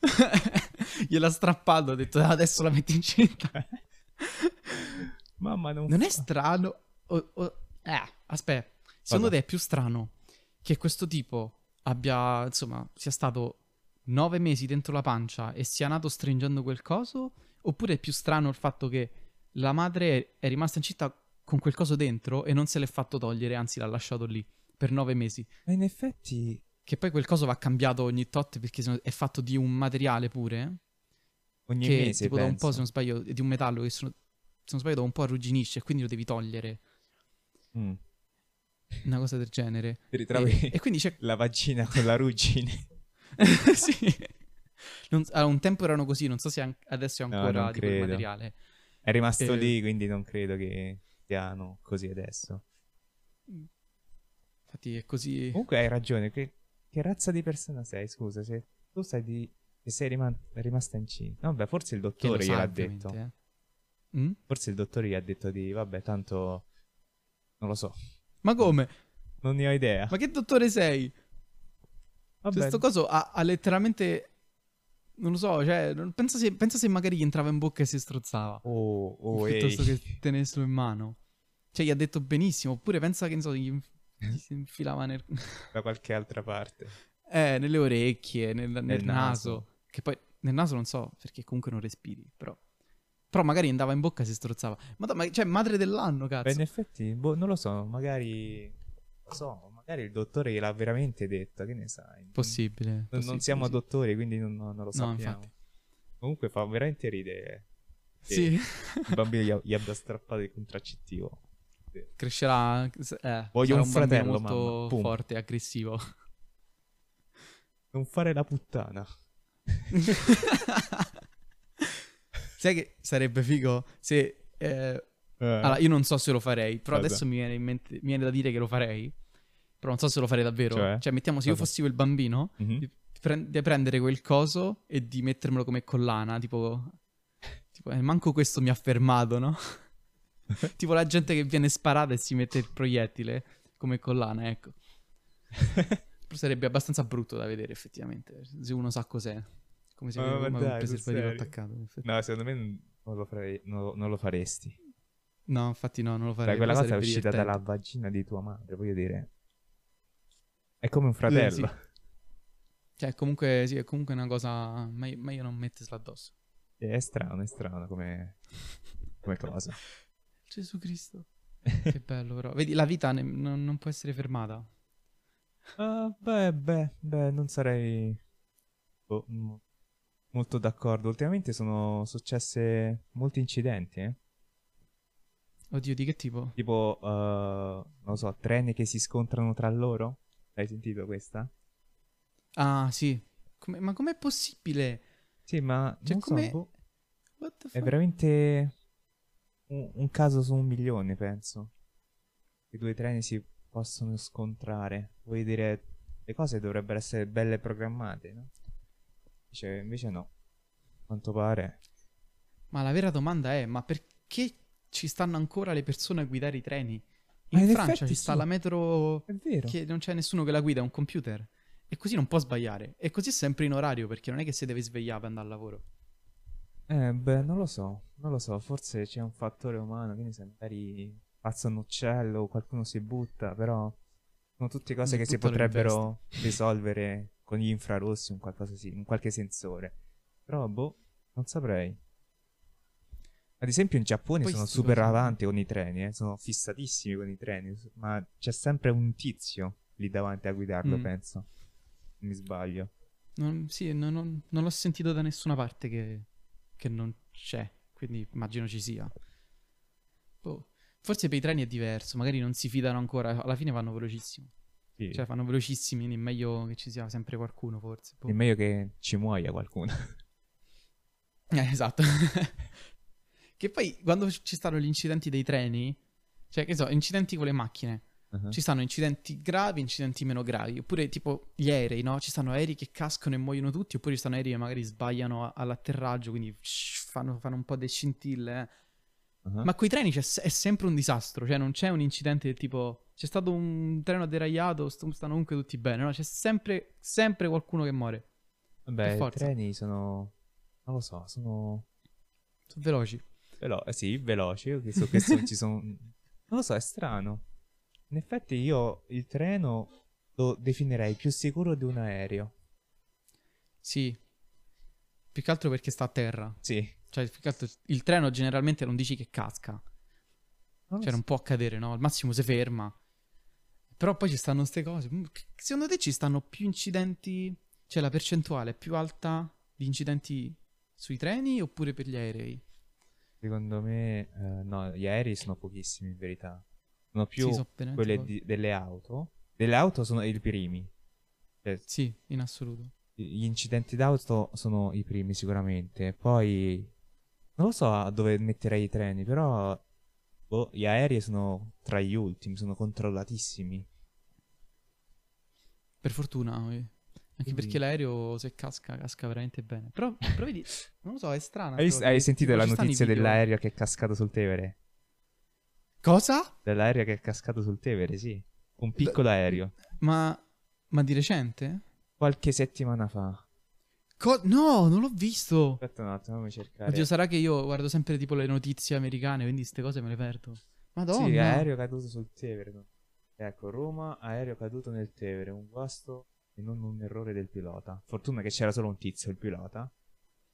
Gliel'ha strappato, ha detto "Ah, adesso la metti incinta. Mamma, non, Non è fa- strano? o- o- eh, aspetta, secondo Cosa? te è più strano che questo tipo abbia, insomma, sia stato nove mesi dentro la pancia e sia nato stringendo quel coso? Oppure è più strano il fatto che la madre è rimasta incinta con quel coso dentro e non se l'è fatto togliere, anzi l'ha lasciato lì per nove mesi? Ma in effetti, Che poi quel coso va cambiato ogni tot perché no- è fatto di un materiale pure. ogni che mese tipo da un po', penso. se non sbaglio, di un metallo che sono- se non sbaglio da un po' arrugginisce e quindi lo devi togliere. Mm. Una cosa del genere. Ti ritrovi E, e quindi c'è... la vagina con la ruggine. sì. Non- allora, un tempo erano così, non so se an- adesso è No, ancora non di quel materiale. È rimasto Eh. lì, quindi non credo che siano così adesso. Infatti è così... Comunque hai ragione, che, che razza di persona sei? Scusa, se tu sai di... che sei rima- rimasta incinta. Vabbè, forse il dottore gliel'ha detto. eh. Mm? Forse il dottore gli ha detto di, vabbè, tanto... Non lo so, Ma come? non ne ho idea. Ma che dottore sei? Vabbè, Cioè, coso ha, ha letteralmente... Non lo so, cioè, pensa, se, pensa se magari gli entrava in bocca e si strozzava. Oh, oh, piuttosto ehi. che tenerselo in mano. Cioè, gli ha detto benissimo. Oppure pensa che, non so, gli, gli si infilava nel... da qualche altra parte. eh, nelle orecchie, nel, nel Nel naso. naso. Che poi nel naso non so, perché comunque non respiri, però... Però magari andava in bocca e si strozzava. Ma, ma cioè, madre dell'anno, cazzo. Beh, in effetti, boh, non lo so, magari... Lo so, magari il dottore gliel'ha veramente detto, che ne sai. Possibile. Non, non possibile, siamo sì. dottori, quindi non, non lo sappiamo. infatti. Comunque fa veramente ridere. Sì, Il bambino gli, abbia strappato il contraccettivo. crescerà... eh, Voglio un bambino fratello, molto mamma. Forte e aggressivo. Non fare la puttana. Sai che sarebbe figo se... eh, Eh, Allora, io non so se lo farei, però Cosa? adesso mi viene, in mente, mi viene da dire che lo farei. Però non so se lo farei davvero. Cioè? Cioè, mettiamo se io Cosa? fossi quel bambino, mhm. di, pre- di prendere quel coso e di mettermelo come collana, tipo... tipo eh, manco questo mi ha fermato, no? tipo la gente che viene sparata e si mette il proiettile come collana, ecco. Però sarebbe abbastanza brutto da vedere, effettivamente, se uno sa cos'è. Come se aveva ma un preservativo attaccato. No, secondo me non lo, farei, non, non lo faresti. No, infatti no, non lo farei. Dai, quella cosa è uscita divertente. dalla vagina di tua madre, voglio dire. È come un fratello. sì. Cioè, comunque, sì, è comunque una cosa. Meglio, meglio non mettersela addosso. È strano, è strano come, come cosa. Gesù Cristo. che bello, però. Vedi, la vita ne- non, non può essere fermata. Ah, beh, beh, beh, non sarei boh, mo- molto d'accordo. Ultimamente sono successe molti incidenti, eh. Oddio, di che tipo? Tipo, eh, non lo so, treni che si scontrano tra loro. Hai sentito questa? Ah, sì. Come- ma com'è possibile? Sì, ma Cioè, non so, come- boh, è veramente un, un caso su un milione, penso. I due treni si possono scontrare. Vuoi dire, le cose dovrebbero essere belle programmate, no? Invece, invece no. A quanto pare. Ma la vera domanda è: ma perché ci stanno ancora le persone a guidare i treni? In in Francia ci sta sì. la metro È vero. che non c'è nessuno che la guida, è un computer. E così non può sbagliare. E così è sempre in orario perché non è che si deve svegliare per andare al lavoro. Eh, beh, non lo so, non lo so, forse c'è un fattore umano, ne sai, magari pazza un uccello o qualcuno si butta, però sono tutte cose Un che si potrebbero risolvere con gli infrarossi, un qualcosa un qualche sensore. Però, boh, non saprei. Ad esempio in Giappone Poi sono super cosi- avanti con i treni, eh, sono fissatissimi con i treni, ma c'è sempre un tizio lì davanti a guidarlo, Mm. penso. Mi sbaglio. Non, sì, non, non- non l'ho sentito da nessuna parte che, che non c'è, quindi immagino ci sia. Boh. Forse per i treni è diverso, magari non si fidano ancora, alla fine vanno velocissimo. Sì. Cioè, fanno velocissimi, quindi è meglio che ci sia sempre qualcuno, forse. Boh. È meglio che ci muoia qualcuno. Eh, esatto. che poi, quando ci stanno gli incidenti dei treni, cioè, che so, incidenti con le macchine, Uh-huh. ci stanno incidenti gravi, incidenti meno gravi. Oppure, tipo, gli aerei, no? Ci stanno aerei che cascano e muoiono tutti, oppure ci stanno aerei che magari sbagliano all'atterraggio, quindi fanno, fanno un po' di scintille. eh. Uh-huh. Ma coi treni è sempre un disastro, cioè non c'è un incidente del tipo c'è stato un treno deragliato, st- stanno comunque tutti bene, no? C'è sempre, sempre qualcuno che muore. Vabbè, i treni sono... Non lo so, sono... Sono veloci. Velo- eh sì, veloci. Io su questo ci sono... Non lo so, è strano. In effetti io il treno lo definirei più sicuro di un aereo. Sì. Più che altro perché sta a terra. Sì. Cioè, più che altro il treno generalmente non dici che casca. Non Cioè, so. non può accadere, no? Al massimo si ferma. Però poi ci stanno queste cose. Mm, che- Secondo te ci stanno più incidenti? Cioè, la percentuale è più alta di incidenti sui treni oppure per gli aerei? Secondo me, eh, no, gli aerei sono pochissimi in verità. Sono più Sì, so veramente quelle di- delle auto. Delle auto sono i primi. Cioè, Sì, in assoluto. gli incidenti d'auto sono i primi sicuramente. Poi non lo so dove metterei i treni, però boh, gli aerei sono tra gli ultimi, sono controllatissimi. Per fortuna, eh. Anche Quindi- perché l'aereo se casca, casca veramente bene. Però, però vedi, non lo so, è strano. Hai, vis- hai sentito la notizia dell'aereo? dell'aereo che è cascato sul Tevere? Cosa? Dell'aereo che è cascato sul Tevere, sì. Un piccolo aereo. Ma, ma di recente? Qualche settimana fa. Co- no, non l'ho visto. Aspetta un attimo, fammi cercare. Oddio, sarà che io guardo sempre tipo le notizie americane, quindi queste cose me le perdo. Madonna. Sì, aereo caduto sul Tevere. no? Ecco, Roma, aereo caduto nel Tevere. Un guasto e non un errore del pilota. Fortuna che c'era solo un tizio, il pilota.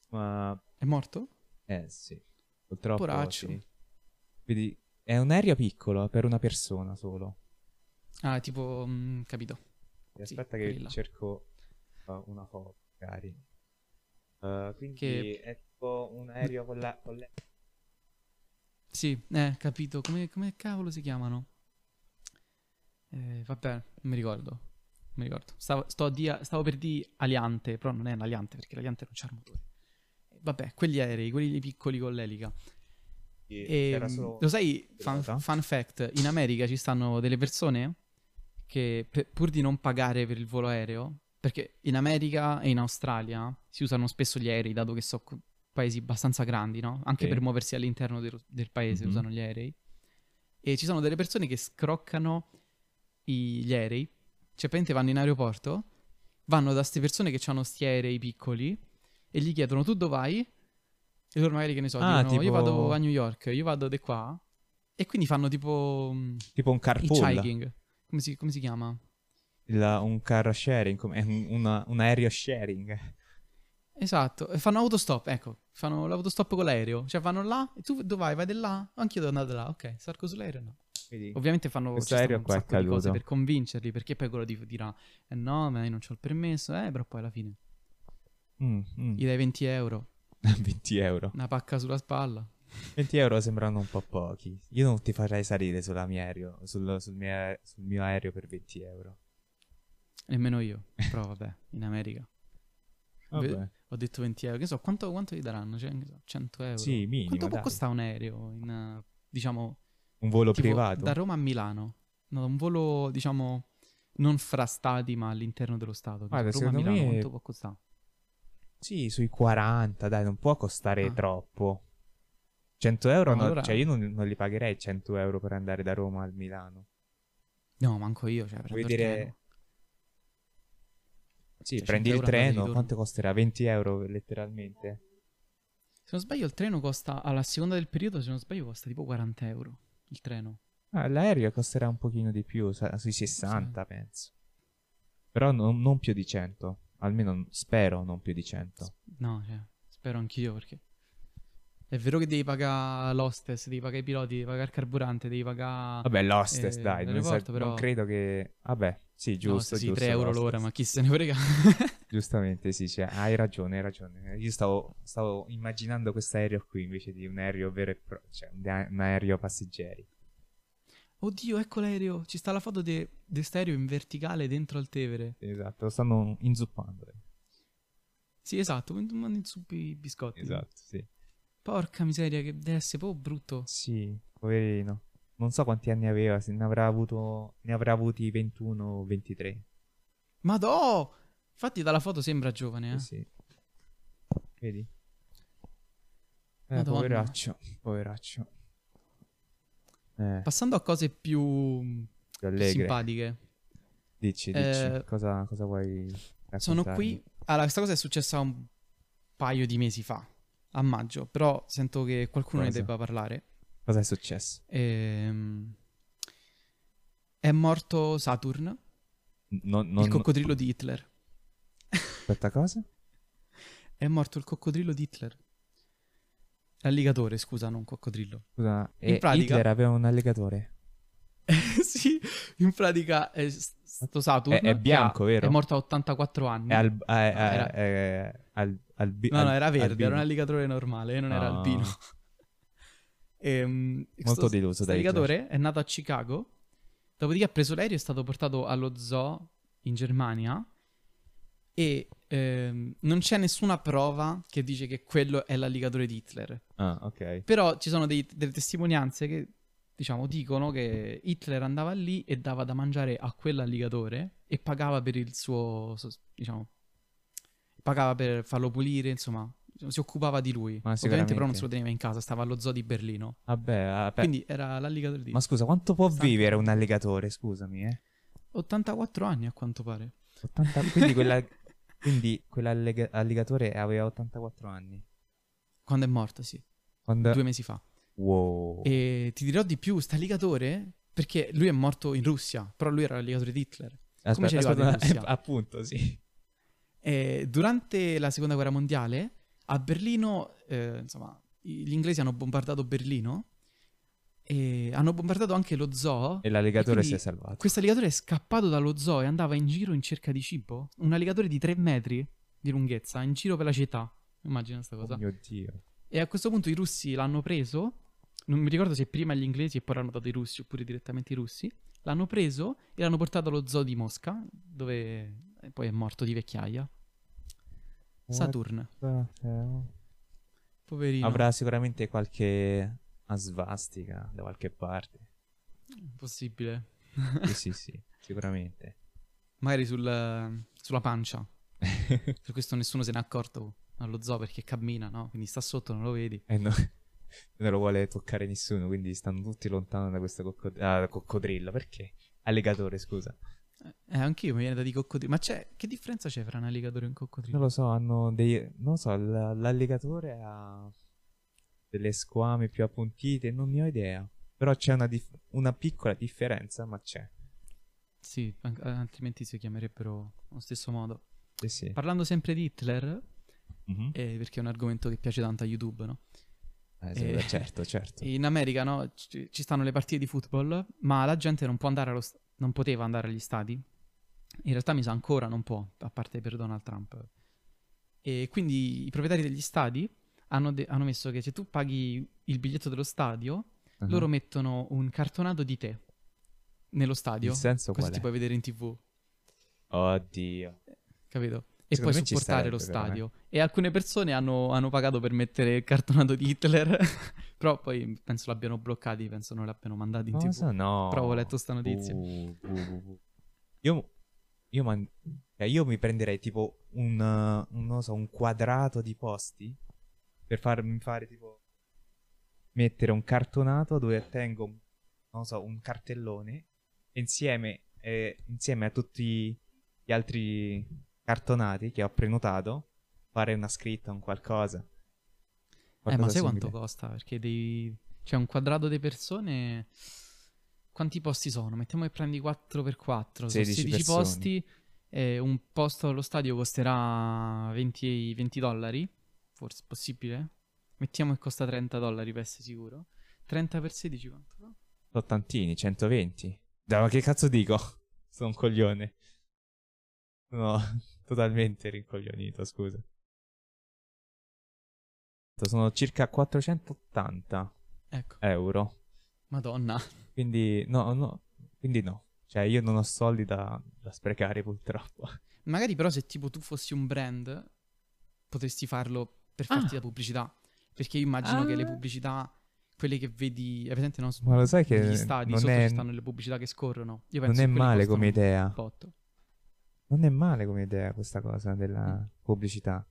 Ma, È morto? eh sì, purtroppo Poraccio. sì. Quindi è un aereo piccolo per una persona solo. Ah, tipo, mm, capito. E Sì, Aspetta quelli che là. cerco uh, una foto, magari. Uh, quindi Che- è tipo un aereo con la... Con le... Sì, eh, capito. Come, come cavolo si chiamano? Eh, vabbè, non mi ricordo. Mi ricordo. Stavo, dia- stavo per dire Aliante, però non è un Aliante perché l'Aliante non c'ha il motore. Vabbè, quegli aerei, quelli piccoli con l'elica. E, mm, solo... lo sai, fun, fun fact, in America ci stanno delle persone che per- pur di non pagare per il volo aereo, perché in America e in Australia si usano spesso gli aerei, dato che sono paesi abbastanza grandi, no? Anche Sì. per muoversi all'interno del, del paese Mhm. usano gli aerei. E ci sono delle persone che scroccano i- gli aerei, cioè praticamente vanno in aeroporto, vanno da queste persone che hanno sti aerei piccoli e gli chiedono tu dove vai? E loro magari che ne so, Ah, dicono io tipo- vado a New York, io vado di qua. E quindi fanno tipo mm, Tipo un carpool. Come si, come si chiama? Il- un car sharing, un, una- un aereo sharing. Esatto, fanno autostop, ecco, fanno l'autostop con l'aereo. Cioè vanno là e tu dove vai? Vai di là? Anch'io devo andare là, ok, sarco sull'aereo no. Quindi, Ovviamente fanno ci aereo un sacco di cose per convincerli, perché poi quello di- dirà eh no, ma io non ho il permesso, eh, però poi alla fine mm, mm. gli dai 20 euro, 20 euro. una pacca sulla spalla. 20 euro sembrano un po' pochi. Io non ti farei salire sulla mia aereo, sul, sul mio, sul mio aereo per 20 euro. Nemmeno io, però vabbè, in America. Vabbè. Ho detto 20 euro, che so, quanto, quanto gli daranno? Cioè, che so, 100 euro. Sì, minimo, Quanto può dai. costare un aereo in, diciamo, Un volo tipo, privato. da Roma a Milano? No, un volo, diciamo, non fra stati, ma all'interno dello Stato. Guarda, Roma a Milano, me- quanto può costare? Sì, sui 40, dai, non può costare Ah. troppo. 100 euro, No, no, allora- cioè io non, non li pagherei 100 euro per andare da Roma al Milano. No, manco io, cioè, Vuoi dire-. Sì, Cioè, prendi 100 il treno, quanto costerà? 20 euro letteralmente. Se non sbaglio, il treno costa, alla seconda del periodo, se non sbaglio, costa tipo 40 euro. Il treno. Ah, l'aereo costerà un pochino di più, sui 60 penso. Però non, non più di 100, almeno spero non più di 100. No, cioè, spero anch'io perché... È vero che devi pagare l'hostess, devi pagare i piloti, devi pagare il carburante, devi pagare... Vabbè, l'hostess, Eh, dai, non, sa- però- non credo che... Vabbè, sì, No, giusto, sì, giusto. 3 euro l'ora, ma chi se ne frega. Giustamente, sì, cioè, hai ragione, hai ragione. Io stavo, stavo immaginando questo aereo qui invece di un aereo vero e proprio, cioè un, aereo passeggeri. Oddio, ecco l'aereo. Ci sta la foto di questo aereo in verticale dentro al Tevere. Esatto, lo stanno inzuppando. Sì, esatto, mandano in su i biscotti. Esatto, sì. Porca miseria, che deve essere proprio brutto. Sì, poverino. Non so quanti anni aveva, se ne avrà avuto, ne avrà avuti 21 o 23. Madò! Infatti dalla foto sembra giovane, eh. Sì. Vedi? Eh, Madonna. poveraccio, poveraccio. Eh, Passando a cose più più simpatiche. Dici, dici, Eh, cosa, cosa vuoi Sono raccontarmi? qui. Allora, questa cosa è successa un paio di mesi fa, a maggio, però sento che qualcuno ne Cosa? debba parlare. Cosa è successo? Ehm, È morto Saturn, Non, non, il coccodrillo di Hitler. aspetta, cosa? È morto il coccodrillo di Hitler. L'alligatore, scusa, non coccodrillo. Scusa, In e pratica- Hitler aveva un alligatore. sì, in pratica è s- sto Saturn È- è bianco, vero? È morto a 84 anni. È al, eh, eh, era- eh, al, albi- No, no, al- era verde, albino. era un alligatore normale, non era Ah. albino. Ehm, Molto deluso sto da Hitler. alligatore è nato a Chicago, dopodiché ha preso l'aereo e è stato portato allo zoo in Germania e ehm, non c'è nessuna prova che dice che quello è l'alligatore di Hitler. Ah, ok. Però ci sono dei- delle testimonianze che, diciamo, dicono che Hitler andava lì e dava da mangiare a quell'alligatore e pagava per il suo, diciamo, pagava per farlo pulire, insomma, si occupava di lui. Ma Ovviamente però non se lo teneva in casa, stava allo zoo di Berlino. Vabbè, vabbè. Quindi era l'alligatore di Ma scusa, quanto può Sta- vivere un alligatore? Scusami, eh. 84 anni a quanto pare. 80 Quindi, quella... Quindi quell'alligatore aveva 84 anni. Quando è morto, sì, Quando... due mesi fa. Wow. E ti dirò di più, sta alligatore, perché lui è morto in Russia, però lui era l'alligatore di Hitler. Aspetta, ci è arrivato in aspetta, Russia? eh, appunto, sì. Eh, durante la seconda guerra mondiale a Berlino, eh, insomma, gli inglesi hanno bombardato Berlino e hanno bombardato anche lo zoo. E l'alligatore quindi si è salvato. Questo alligatore è scappato dallo zoo e andava in giro in cerca di cibo. Un alligatore di 3 metri di lunghezza, in giro per la città. Immagina questa cosa. Oh mio Dio. E a questo punto i russi l'hanno preso. Non mi ricordo se prima gli inglesi e poi l'hanno dato i russi oppure direttamente i russi. L'hanno preso e l'hanno portato allo zoo di Mosca, dove eh, poi è morto di vecchiaia. Saturn, poverino. Avrà sicuramente qualche svastica da qualche parte. Possibile. Sì, sì, sì, sicuramente. Magari sul- sulla pancia. Per questo nessuno se n'è accorto allo zoo perché cammina, no? Quindi sta sotto, non lo vedi. E no- non lo vuole toccare nessuno, quindi stanno tutti lontano da questo coccod- ah, coccodrillo. Perché? Alligatore, scusa. Eh, anch'io mi viene da di coccodrillo. Ma c'è, che differenza c'è fra un alligatore e un coccodrillo? Non lo so, hanno dei... Non lo so, l- l'alligatore ha delle squame più appuntite, non ne ho idea. Però c'è una, dif- una piccola differenza, ma c'è. Sì, an- altrimenti si chiamerebbero allo stesso modo. Sì, sì. Parlando sempre di Hitler, Mhm. eh, perché è un argomento che piace tanto a YouTube, no? Eh, sì, eh, certo, certo. In America, no? Ci, ci stanno le partite di football, ma la gente non può andare allo st- non poteva andare agli stadi. In realtà mi sa ancora non può, a parte per Donald Trump. E quindi i proprietari degli stadi hanno, de- hanno messo che se tu paghi il biglietto dello stadio, Ah. loro mettono un cartonato di te nello stadio. Il senso Così ti puoi vedere in tv, Oddio. capito? E Secondo ci supportare lo stadio. E alcune persone hanno, hanno pagato per mettere il cartonato di Hitler, però poi penso l'abbiano bloccati, penso non l'abbiano mandato in tv. Cosa? No. Però ho letto sta notizia. Uh, uh, uh. Io, io, man- eh, io mi prenderei tipo un, non so, un quadrato di posti per farmi fare tipo mettere un cartonato dove tengo non so, un cartellone insieme, eh, insieme a tutti gli altri cartonati che ho prenotato fare una scritta, un qualcosa. Eh, ma Qualcosa sai quanto simile. costa? Perché dei... c'è un quadrato di persone. Quanti posti sono? Mettiamo che prendi 4x4. Sono 16 16 persone. posti. E un posto allo stadio costerà 20, 20 dollari. Forse possibile? Mettiamo che costa 30 dollari per essere sicuro. 30 per 16 quanto fa? Sono tantini, 120. Dai, ma che cazzo dico? Sono un coglione. No, totalmente rincoglionito, scusa. Sono circa 480 Ecco, euro. madonna. Quindi no, no, quindi no. Cioè io non ho soldi da, da sprecare purtroppo. Magari però se tipo tu fossi un brand, potresti farlo per Ah. farti la pubblicità. Perché io immagino che le Ah. pubblicità, quelle che vedi, è presente no? Ma lo sai che Negli stadi non sotto è, ci stanno le pubblicità che scorrono. Non è male come idea. botto. Non è male come idea questa cosa della pubblicità.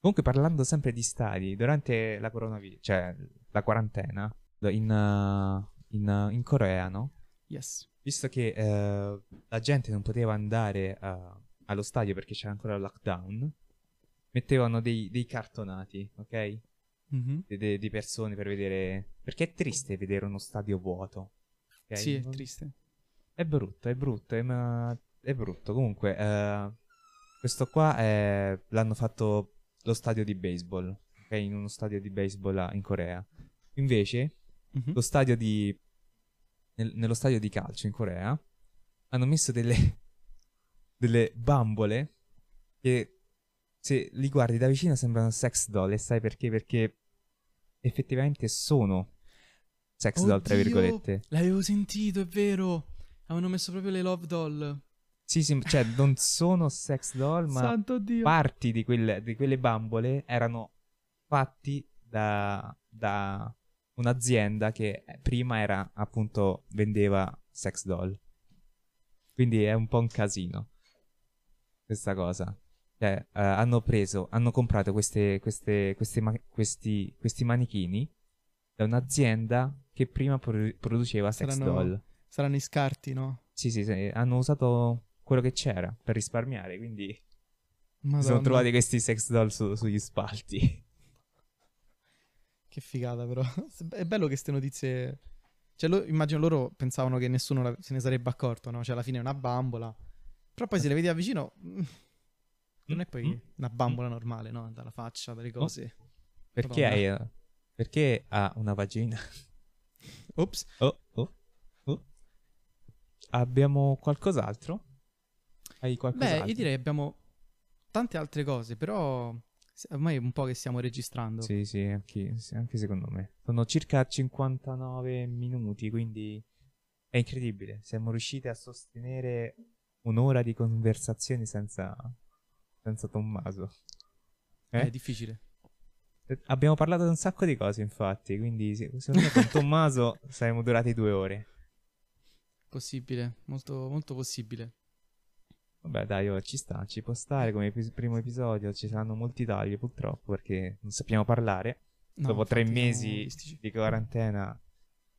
Comunque parlando sempre di stadi, durante la coronavirus, cioè la quarantena, in, uh, in, uh, in Corea, no? Yes. Visto che eh, la gente non poteva andare uh, allo stadio perché c'era ancora il lockdown, mettevano dei, dei cartonati, ok? Mhm. Di, di- persone per vedere... Perché è triste vedere uno stadio vuoto. ok? Sì, è triste. È brutto, è brutto, è, ma- è brutto. Comunque, eh, questo qua è- l'hanno fatto lo stadio di baseball, ok? In uno stadio di baseball in Corea. Invece, Mhm. lo stadio di... nel- nello stadio di calcio in Corea hanno messo delle... delle bambole che se li guardi da vicino sembrano sex doll e sai perché? Perché effettivamente sono sex doll, tra Oddio, virgolette. L'avevo sentito, è vero. Avevano messo proprio le love doll. Sì, sì, cioè non sono sex doll, ma parti di quelle, di quelle bambole erano fatti da, da un'azienda che prima era appunto vendeva sex doll. Quindi è un po' un casino questa cosa. Cioè, eh, hanno preso, hanno comprato queste, queste, queste ma- questi, questi manichini da un'azienda che prima pro- produceva sex Saranno- doll. Saranno i scarti, no? Sì, sì, sì, hanno usato quello che c'era per risparmiare, quindi Madonna. sono trovati questi sex doll su- sugli spalti. Che figata, però. È bello che queste notizie. Cioè, lo- immagino loro pensavano che nessuno la- se ne sarebbe accorto, no? Cioè, alla fine è una bambola. Però poi se le vedi da vicino. mm, Non è poi Mm. una bambola normale, no? Dalla faccia, dalle cose. Perché, Madonna. hai, perché ha una vagina? Ops. Oh, oh, oh. Abbiamo qualcos'altro? Hai qualcos'altro? Beh, io direi abbiamo tante altre cose, però ormai è un po' che stiamo registrando. Sì, sì, anche, anche secondo me. Sono circa 59 minuti, quindi è incredibile. Siamo riusciti a sostenere un'ora di conversazioni senza, senza Tommaso. Eh? È difficile. Eh, Abbiamo parlato di un sacco di cose, infatti, quindi secondo me con Tommaso saremmo durati due ore. Possibile, molto, molto possibile. Vabbè, dai, oh, ci sta, ci può stare come epi- primo episodio. Ci saranno molti tagli, purtroppo, perché non sappiamo parlare. No, Dopo tre mesi di quarantena,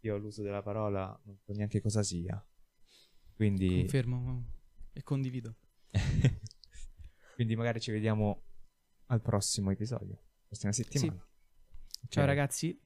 io l'uso della parola non so neanche cosa sia. Quindi, Confermo e condivido. quindi magari ci vediamo al prossimo episodio, prossima settimana. Ciao Ok. ragazzi,